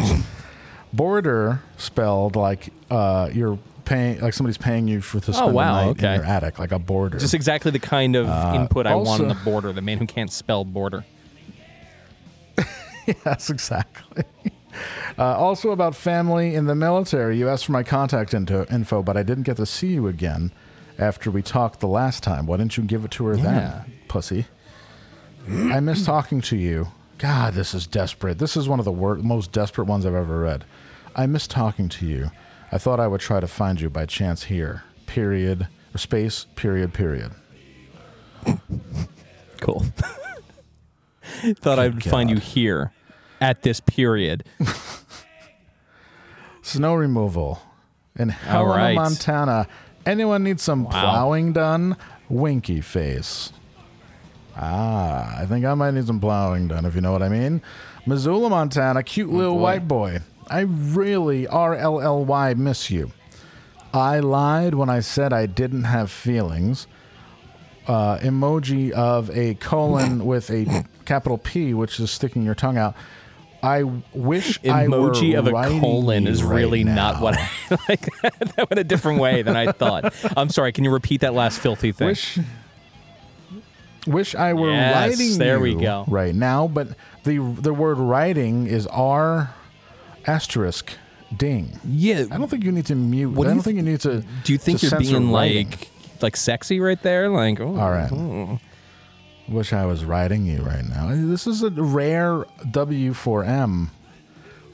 border spelled like uh, you're paying, like somebody's paying you for to spend Oh, wow, the night okay. in your attic, like a border. Just exactly the kind of input I want on Uh, the border. The man who can't spell border. Yes, exactly. Uh, also about family in the military. You asked for my contact into, info, but I didn't get to see you again after we talked the last time. Why didn't you give it to her Yeah. then, pussy? I miss talking to you. God, this is desperate. This is one of the wor- most desperate ones I've ever read. I miss talking to you. I thought I would try to find you by chance here. Period. Or space. Period. Period. Cool. Thought I'd find you here at this period. Snow removal in Helena, right. Montana. Anyone need some plowing done? Winky face. Ah, I think I might need some plowing done, if you know what I mean. Missoula, Montana, cute little boy. white boy. I really, R L L Y, miss you. I lied when I said I didn't have feelings. Uh, emoji of a colon with a capital P, which is sticking your tongue out. I wish I were Emoji of a colon is right really not what I like. That went a different way than I thought. I'm sorry. Can you repeat that last filthy thing? Wish, wish I were Yes, writing there we go. right now, but the the word writing is R asterisk ding. yeah. I don't think you need to mute. I do don't you think you need to. Do you think you're being writing. like like sexy right there? Like, oh, All right. Oh. Wish I was writing you right now. This is a rare W4M.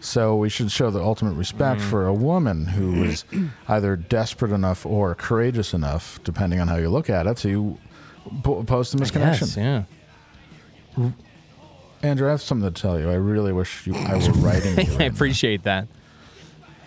So we should show the ultimate respect Mm. for a woman who is either desperate enough or courageous enough, depending on how you look at it, to po- post a misconnection. Yes, yeah. Andrew, I have something to tell you. I really wish you, I were writing you. I right appreciate that.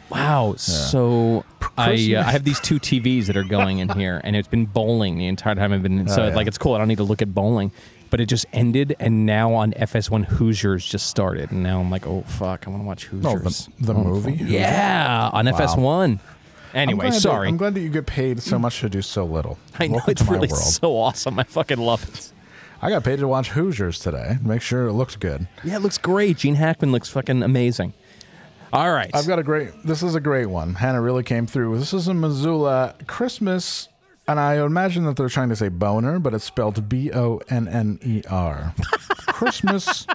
Wow. So I uh, I have these two TVs that are going in here, and it's been bowling the entire time I've been. So Oh, yeah. like it's cool. I don't need to look at bowling, but it just ended, and now on FS1 Hoosiers just started, and now I'm like, oh fuck, I want to watch now. Hoosiers. Oh, the, the movie? Yeah, on FS1. I'm Anyway, glad that- sorry. I'm glad that you get paid so much to do so little. I know Welcome it's to my really world. so awesome. I fucking love it. I got paid to watch Hoosiers today. Make sure it looked good. Yeah, it looks great. Gene Hackman looks fucking amazing. All right. I've got a great. This is a great one. Hannah really came through. This is in Missoula Christmas, and I imagine that they're trying to say boner, but it's spelled B O N N E R. Christmas.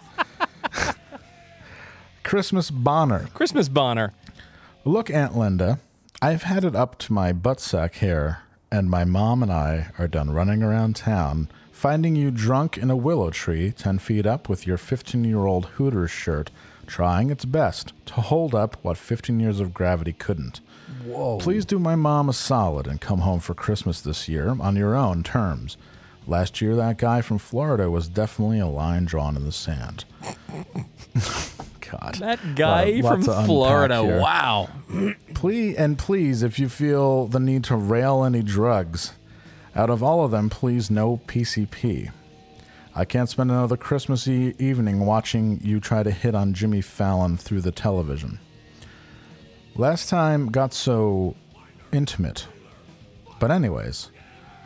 Christmas Bonner. Christmas Bonner. Look, Aunt Linda, I've had it up to my buttsack hair, and my mom and I are done running around town, finding you drunk in a willow tree 10 feet up with your 15 year old Hooters shirt, trying its best to hold up what 15 years of gravity couldn't. Whoa. Please do my mom a solid and come home for Christmas this year on your own terms. Last year, that guy from Florida was definitely a line drawn in the sand. God. That guy Lot- from Florida. here. Wow. Please and please, if you feel the need to rail any drugs, out of all of them, please no PCP. I can't spend another Christmas e- evening watching you try to hit on Jimmy Fallon through the television. Last time got so intimate. But anyways,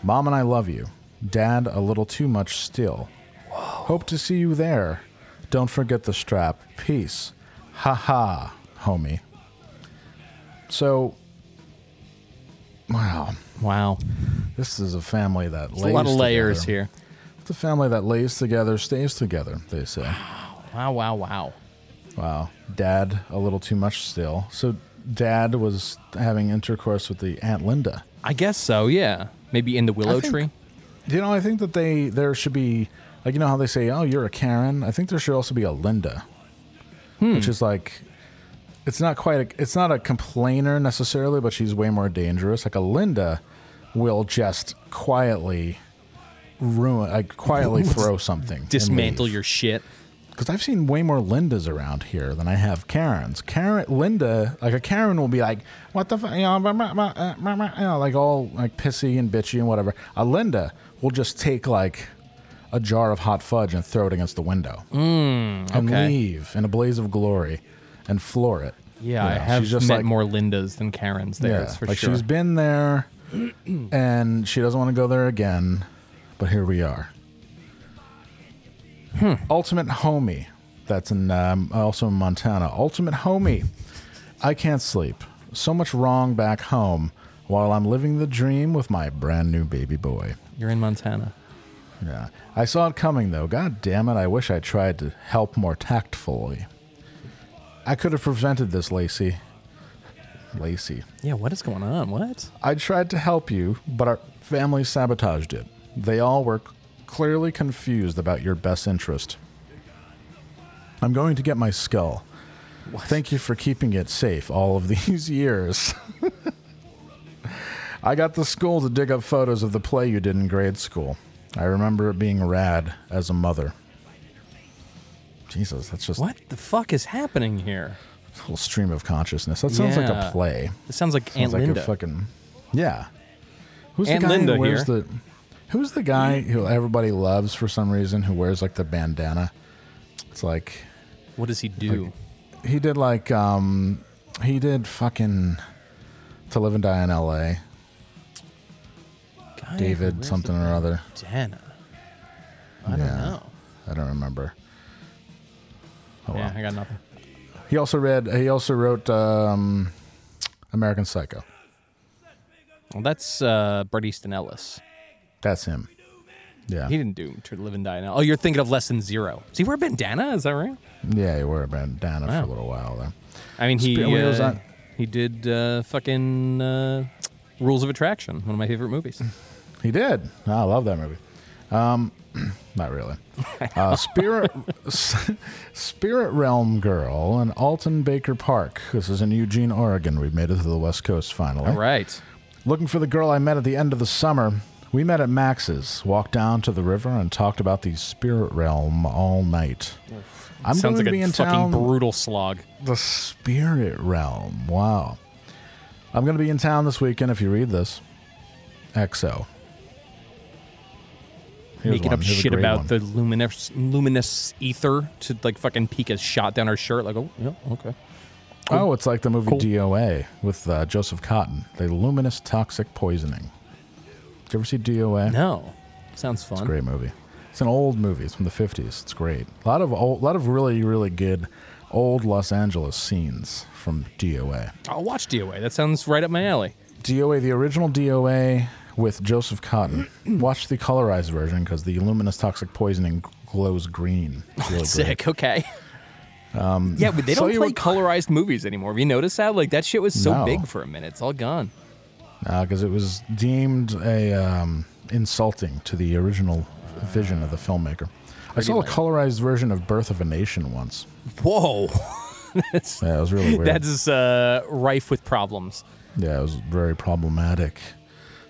Mom and I love you. Dad, a little too much still. Hope to see you there. Don't forget the strap. Peace. Ha ha, homie. So, wow, Wow. this is a family that a lot of layers together. here. A family that lays together, stays together, they say. Wow, wow, wow. Wow. Dad, a little too much still. So, dad was having intercourse with the Aunt Linda. I guess so, yeah. Maybe in the willow think- tree. You know, I think that they there should be like you know how they say, "Oh, you're a Karen." I think there should also be a Linda, hmm. which is like it's not quite a, it's not a complainer necessarily, but she's way more dangerous. Like a Linda will just quietly ruin, like quietly throw something, Dismantle your shit. Because I've seen way more Lindas around here than I have Karens. Karen, Linda, like a Karen will be like, "What the fuck," you know, blah, blah, blah, uh, blah, blah, you know, like all like pissy and bitchy and whatever. A Linda will just take like a jar of hot fudge and throw it against the window and okay. leave in a blaze of glory and floor it. Yeah, You I know, have she's just met like- more Lindas than Karens there, that's for like sure. she's been there, and she doesn't want to go there again. But here we are. Hmm. Ultimate homie. That's in um, also in Montana. Ultimate homie. I can't sleep. So much wrong back home while I'm living the dream with my brand new baby boy. You're in Montana. Yeah. I saw it coming though. God damn it. I wish I tried to help more tactfully. I could have prevented this, Lacey. Lacey. Yeah, what is going on? What? I tried to help you, but our family sabotaged it. They all were clearly confused about your best interest. I'm going to get my skull. Thank you for keeping it safe all of these years. I got the school to dig up photos of the play you did in grade school. I remember it being rad as a mother. Jesus, that's just What the fuck is happening here? a whole stream of consciousness. That sounds like a play. It sounds like Sounds Aunt like Linda. a fucking yeah. Who's Aunt the guy Linda who wears here. the? Who's the guy who everybody loves for some reason? Who wears like the bandana? It's like What does he do? he did like um he did fucking to live and die in L.A. Guy who David wears something the or other. Bandana. I don't Yeah. know. I don't remember. Oh, yeah, well. I got nothing. He also read. He also wrote um, American Psycho. Well, that's uh, Bret Easton Ellis. That's him. Yeah. He didn't do To Live and Die Now. Oh, you're thinking of Less Than Zero. Does he wear a bandana? Is that right? yeah, he wore a bandana Wow. for a little while there. I mean, he he was uh, on- he did uh, fucking uh, Rules of Attraction, one of my favorite movies. He did. I love that movie. Um, not really. Uh, Spirit Spirit Realm Girl in Alton Baker Park. This is in Eugene, Oregon. We've made it to the West Coast finally. All right. Looking for the girl I met at the end of the summer. We met at Max's, walked down to the river, and talked about the Spirit Realm all night. I'm Sounds going like to be a in fucking town. brutal slog. The Spirit Realm. Wow. I'm going to be in town this weekend if you read this. XO. Here's Making one. up Here's a shit great about one. the luminous luminous ether to like fucking peek a shot down our shirt. Like, oh, yeah, okay. Oh, it's like the movie. DOA with uh, Joseph Cotten. The luminous toxic poisoning. Did you ever see DOA? No, sounds fun. It's a great movie. It's an old movie. It's from the 50s. It's great. A lot of old, a lot of really, really good old Los Angeles scenes from DOA. I'll watch DOA. That sounds right up my alley. DOA, the original DOA with Joseph Cotten. Watch the colorized version because the luminous toxic poisoning glows green. Really great. Sick. Okay. Um, yeah, but they don't you play were- colorized movies anymore. Have you noticed that? Like that shit was so No. big for a minute. It's all gone. Because it was deemed a um, insulting to the original vision of the filmmaker. I saw a colorized version of Birth of a Nation once. Whoa. that's Yeah, it was really weird. that's uh, rife with problems. yeah, it was very problematic.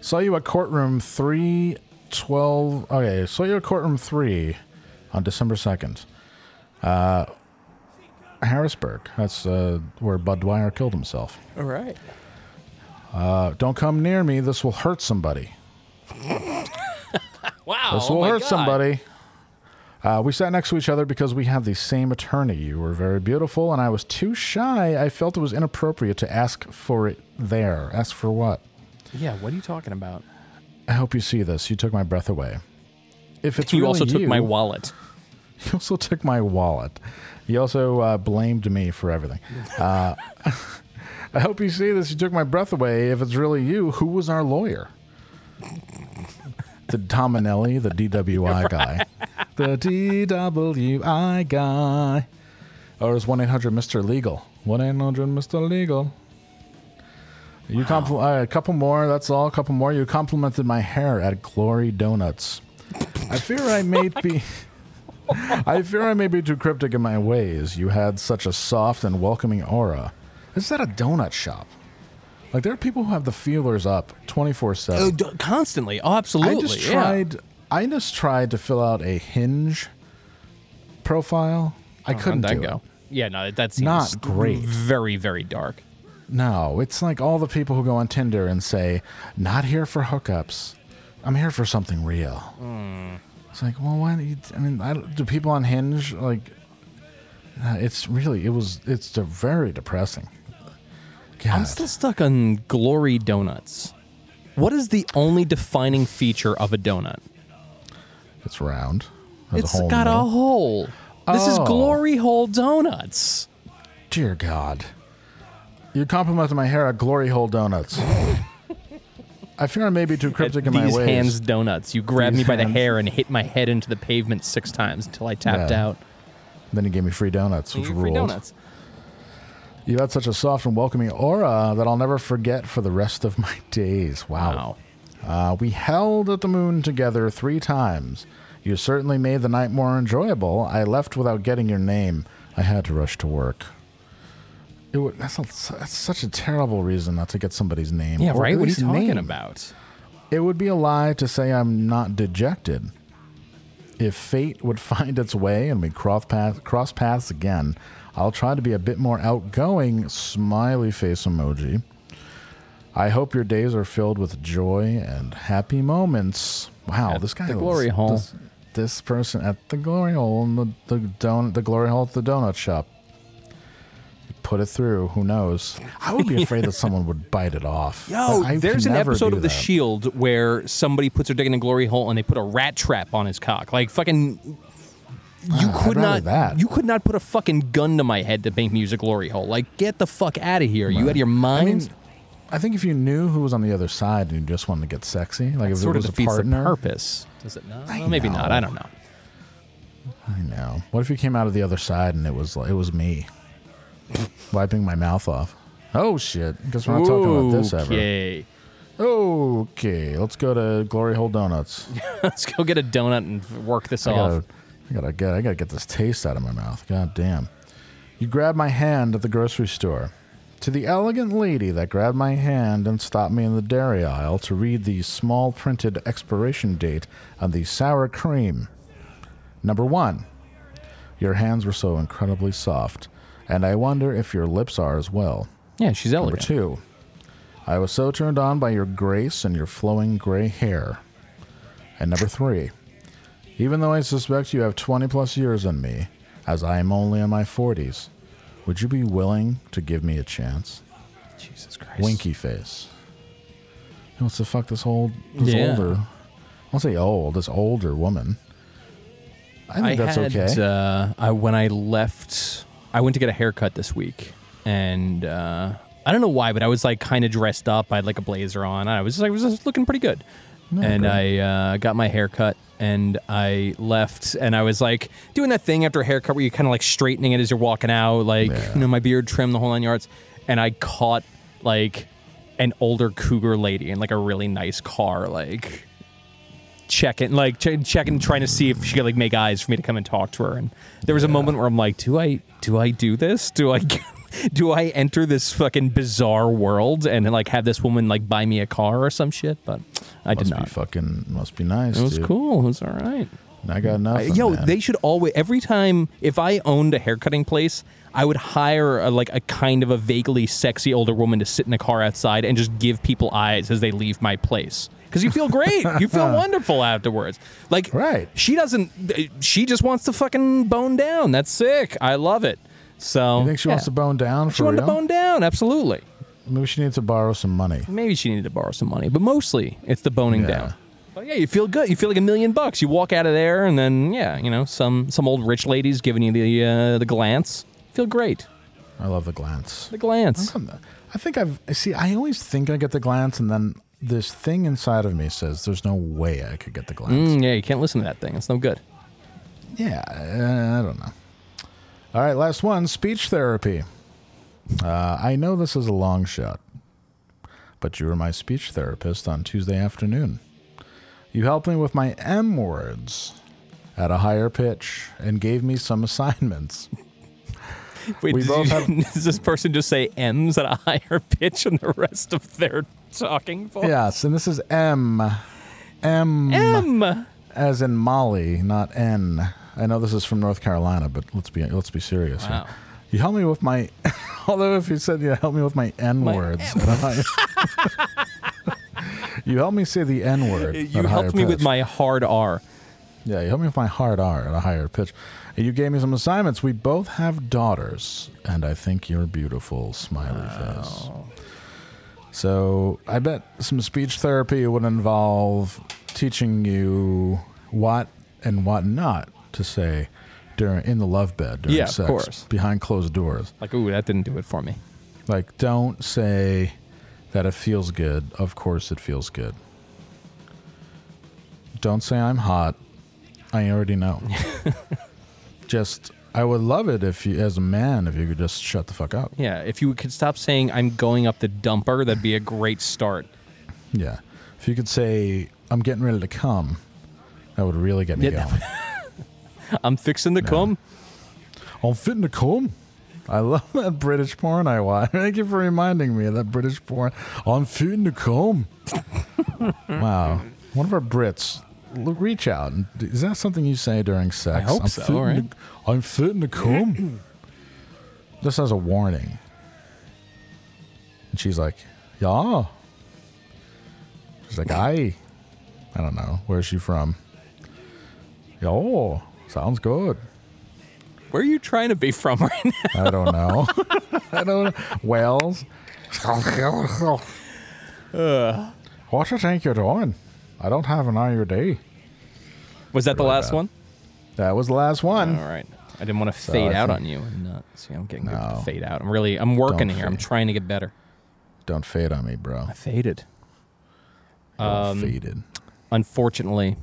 Saw you at courtroom three twelve. Okay, saw you at courtroom three on December second. Uh, Harrisburg. That's uh, where Budd Dwyer killed himself. All right. Uh, don't come near me. This will hurt somebody. Wow. This oh will my hurt God. somebody. Uh, we sat next to each other because we have the same attorney. You were very beautiful, and I was too shy. I felt it was inappropriate to ask for it there. Ask for what? Yeah. What are you talking about? I hope you see this. You took my breath away. If it's You really also took you- my wallet. He also took my wallet. He also uh, blamed me for everything. Uh, I hope you see this. You took my breath away. If it's really you, who was our lawyer? The Tominelli, the DWI guy. The DWI guy. Or is 1 800 Mr. Legal? 1 800 Mr. Legal. You compl- uh, a couple more. That's all. A couple more. You complimented my hair at Glory Donuts. I fear I may be. I fear I may be too cryptic in my ways. You had such a soft and welcoming aura. Is that a donut shop? Like there are people who have the feelers up twenty four Oh, seven. d- constantly. Oh, absolutely. I just yeah. tried. I just tried to fill out a Hinge profile. I couldn't do go? it. Yeah, no, that seems Not great. Very, very dark. No, it's like all the people who go on Tinder and say, "Not here for hookups. I'm here for something real." Hmm. It's like, well, why? Don't you, I mean, I do people on Hinge like? Uh, it's really, it was, it's de- very depressing. God, I'm still stuck on Glory Donuts. What is the only defining feature of a donut? it's round. Has It's a hole in got the a middle. hole. This is Oh. Glory Hole Donuts. Dear God, you complimented my hair at Glory Hole Donuts. I fear I may be too cryptic in my These ways. hands donuts. You grabbed These me by the hair and hit my head into the pavement six times until I tapped Yeah. out. Then he gave me free donuts, which Free ruled. donuts. You had such a soft and welcoming aura that I'll never forget for the rest of my days. Wow. Uh, we held at the moon together three times. You certainly made the night more enjoyable. I left without getting your name. I had to rush to work. It would, that's, a, that's such a terrible reason not to get somebody's name. Yeah, or right? What are you talking name. about? It would be a lie to say I'm not dejected. If fate would find its way and we cross paths, cross paths again, I'll try to be a bit more outgoing. Smiley face emoji. I hope your days are filled with joy and happy moments. Wow, At this guy the glory hole. This, this person at the glory hole in the the, don, the glory hole at the donut shop. Put it through. Who knows? I would be afraid that someone would bite it off. Yo, there's an episode of The that. Shield where somebody puts their dick in a glory hole and they put a rat trap on his cock. Like fucking. You could not. that. You could not put a fucking gun to my head to make use glory hole. Like, get the fuck out of here. You out of your I mind? mean, I think if you knew who was on the other side and you just wanted to get sexy, like if sort it of was a defeats the partner. purpose. Does it not? Well, maybe not. I don't know. I know. What if you came out of the other side and it was like, it was me, wiping my mouth off? Oh shit! Because we're not talking about this ever. Okay. Okay, let's go to Glory Hole Donuts. Let's go get a donut and work this I off. I gotta get, I gotta get this taste out of my mouth. God damn! You grabbed my hand at the grocery store. To the elegant lady that grabbed my hand and stopped me in the dairy aisle to read the small printed expiration date on the sour cream. Number one, your hands were so incredibly soft, and I wonder if your lips are as well. Yeah, she's elegant. Number two, I was so turned on by your grace and your flowing gray hair. And number three, even though I suspect you have 20 plus years on me, as I am only in my 40s, would you be willing to give me a chance? Jesus Christ. Winky face. He wants to fuck this old, this Yeah. older, I'll say old, this older woman. I think that's had, okay. Uh, I, when I left, I went to get a haircut this week, and uh, I don't know why, but I was like kind of dressed up. I had like a blazer on. I was I was just looking pretty good, and I uh, got my hair cut And I left, and I was like doing that thing after a haircut where you're kind of like straightening it as you're walking out, like Yeah. you know my beard trimmed the whole nine yards. And I caught like an older cougar lady in like a really nice car, like checking, like ch- checking, trying to see if she could like make eyes for me to come and talk to her. And there was a moment where I'm like, do I, do I do this? Do I, do I enter this fucking bizarre world and like have this woman like buy me a car or some shit? But I did must not. be fucking, must be nice. It was dude. cool. It was all right. I got nothing. Yo, man. they should always every time if I owned a haircutting place, I would hire a, like a kind of a vaguely sexy older woman to sit in a car outside and just give people eyes as they leave my place. Because you feel great, you feel wonderful afterwards. Like, Right. She doesn't. She just wants to fucking bone down. That's sick. I love it. So You think she wants to bone down She wanted real? to bone down. Absolutely. Maybe she needs to borrow some money. Maybe she needed to borrow some money, but mostly it's the boning Yeah. down. But yeah, you feel good. You feel like a million bucks. You walk out of there, and then yeah, you know, some some old rich lady's giving you the uh, the glance. Feel great. I love the glance. The glance. I think I've see. I always think I get the glance, and then this thing inside of me says, "There's no way I could get the glance." Mm, yeah, you can't listen to that thing. It's no good. Yeah, uh, I don't know. All right, last one: speech therapy. Uh, I know this is a long shot, but you were my speech therapist on Tuesday afternoon. You helped me with my M words at a higher pitch and gave me some assignments. Wait, We both you- have- does this person just say M's at a higher pitch than the rest of their talking voice? Yes, and this is M. M. M. as in Molly, not N. I know this is from North Carolina, but let's be let's be serious. here. You help me with my. although if you said you help me with my N My words, you help me say the N word. You helped me with my hard R. Yeah, you helped me with my hard R at a higher pitch, and you gave me some assignments. We both have daughters, and I think you're beautiful. Smiley face. So I bet some speech therapy would involve teaching you what and what not to say during in the love bed during Yeah, of sex course. behind closed doors. Like, ooh, that didn't do it for me. Like, don't say that it feels good. Of course, it feels good. Don't say I'm hot. I already know. just, I would love it if you, as a man, if you could just shut the fuck up. Yeah, if you could stop saying I'm going up the dumper, that'd be a great start. Yeah. If you could say, I'm getting ready to come, that would really get me Yeah, going. I'm fixing to come. I'm fitting to come. I love that British porn I watch. Thank you for reminding me of that British porn. I'm fitting to come. wow. One of our Brits, look, reach out. and- Is that something you say during sex? I hope I'm so, fitting right? To, I'm fitting to come. this as a warning. And she's like, yeah. She's like, I. I don't know. Where's she from? Yo, sounds good. Where are you trying to be from right now? I don't know. I don't know. Wales. what do you think you're doing? I don't have an IUD. Was that the last bad. one? That was the last one. All right. I didn't want to fade I out on you and not see. I'm getting good No. to fade out. I'm really. I'm working Don't here. I'm trying to get better. Don't fade on me, bro. I faded. Um, faded. Unfortunately,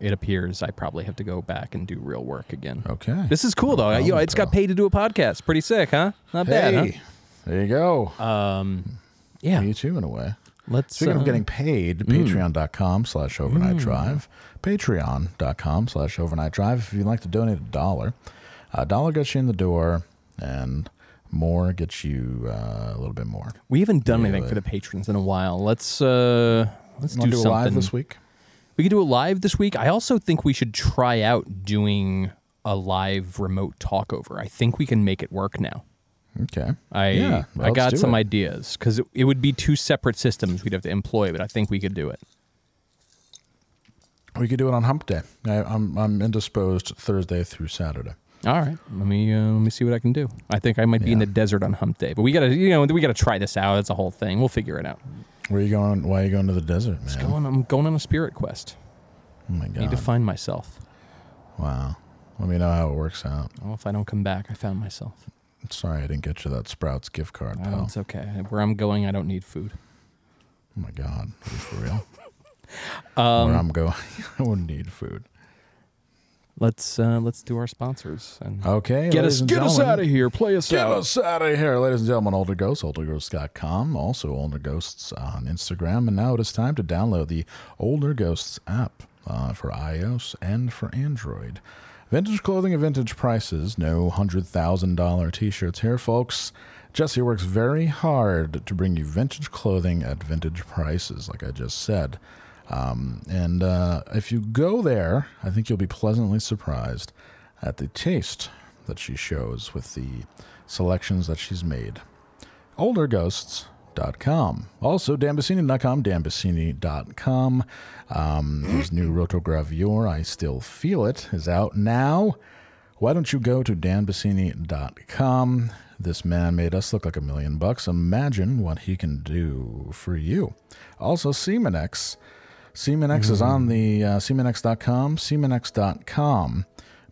it appears I probably have to go back and do real work again. Okay. This is cool though. No you know, it's got paid to do a podcast. Pretty sick, huh? Not bad, huh? there you go. Um, yeah. Me too, in a way. Let's. Speaking uh, of getting paid, patreon.com slash overnight drive. Patreon.com slash overnight drive. If you'd like to donate a dollar, a dollar gets you in the door, and more gets you uh, a little bit more. we haven't done Yeah, anything for the patrons in a while. Let's uh, let's do do a something live this week? We could do a live this week. I also think we should try out doing a live remote talkover. I think we can make it work now. Okay. I Yeah, I let's got some it. ideas because it, it would be two separate systems we'd have to employ, but I think we could do it. We could do it on Hump Day. I, I'm I'm indisposed Thursday through Saturday. All right, let me uh, let me see what I can do. I think I might be in the desert on Hump Day, but we gotta you know we gotta try this out. It's a whole thing. We'll figure it out. Where are you going? Why are you going to the desert, man? Going, I'm going on a spirit quest. oh my I need to find myself. wow. Let me know how it works out. Well, if I don't come back, I found myself. Sorry, I didn't get you that Sprouts gift card, Oh, pal. it's okay. Where I'm going, I don't need food. Oh my god! Are you for real? Um, Where I'm going, I wouldn't need food. Let's uh, let's do our sponsors and Okay, get us get us out of here. Play us Get out. us out of here, ladies and gentlemen. Older Ghosts, olderghosts.com. Also, Older Ghosts on Instagram. And now it is time to download the Older Ghosts app uh, for iOS and for Android. Vintage clothing at vintage prices. No $100,000 t shirts here, folks. Jesse works very hard to bring you vintage clothing at vintage prices, like I just said. Um, and uh, if you go there, I think you'll be pleasantly surprised at the taste that she shows with the selections that she's made. Olderghosts.com. Also, Danbassini.com, Danbassini.com. Um, his new rotogravure, I Still Feel It, is out now. why don't you go to danbassini.com? This man made us look like a million bucks. Imagine what he can do for you. Also, Semenex. Semenex is on the uh, Semenex.com. Semenex.com.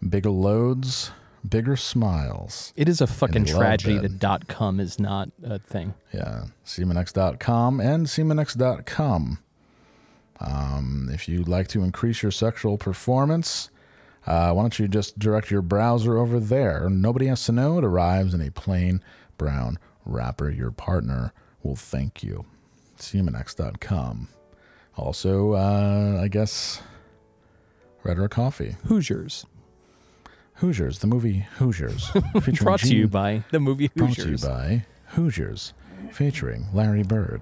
Bigger loads, bigger smiles. It is a fucking tragedy that. that dot com is not a thing. Yeah, Semenex.com and Semenex.com. Um, if you'd like to increase your sexual performance, uh, why don't you just direct your browser over there? Nobody has to know. It arrives in a plain brown wrapper. Your partner will thank you. Semenex.com. Also, uh, I guess, Red Rhetoric Coffee. Hoosiers. Hoosiers, the movie Hoosiers. featuring Brought to you by the movie Brought to you Hoosiers. by Hoosiers, featuring Larry Bird.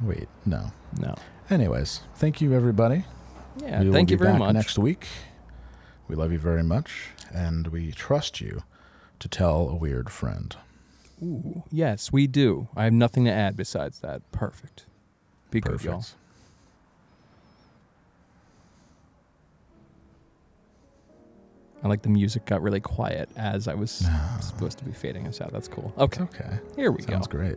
Wait, no. No. Anyways, thank you, everybody. Yeah, we thank you very much. next week. We love you very much, and we trust you to tell a weird friend. Ooh, yes, we do. I have nothing to add besides that. Perfect. Be good, y'all. I like the music got really quiet as I was supposed to be fading us out. That's cool. Okay, Okay. here we Sounds go. Sounds great.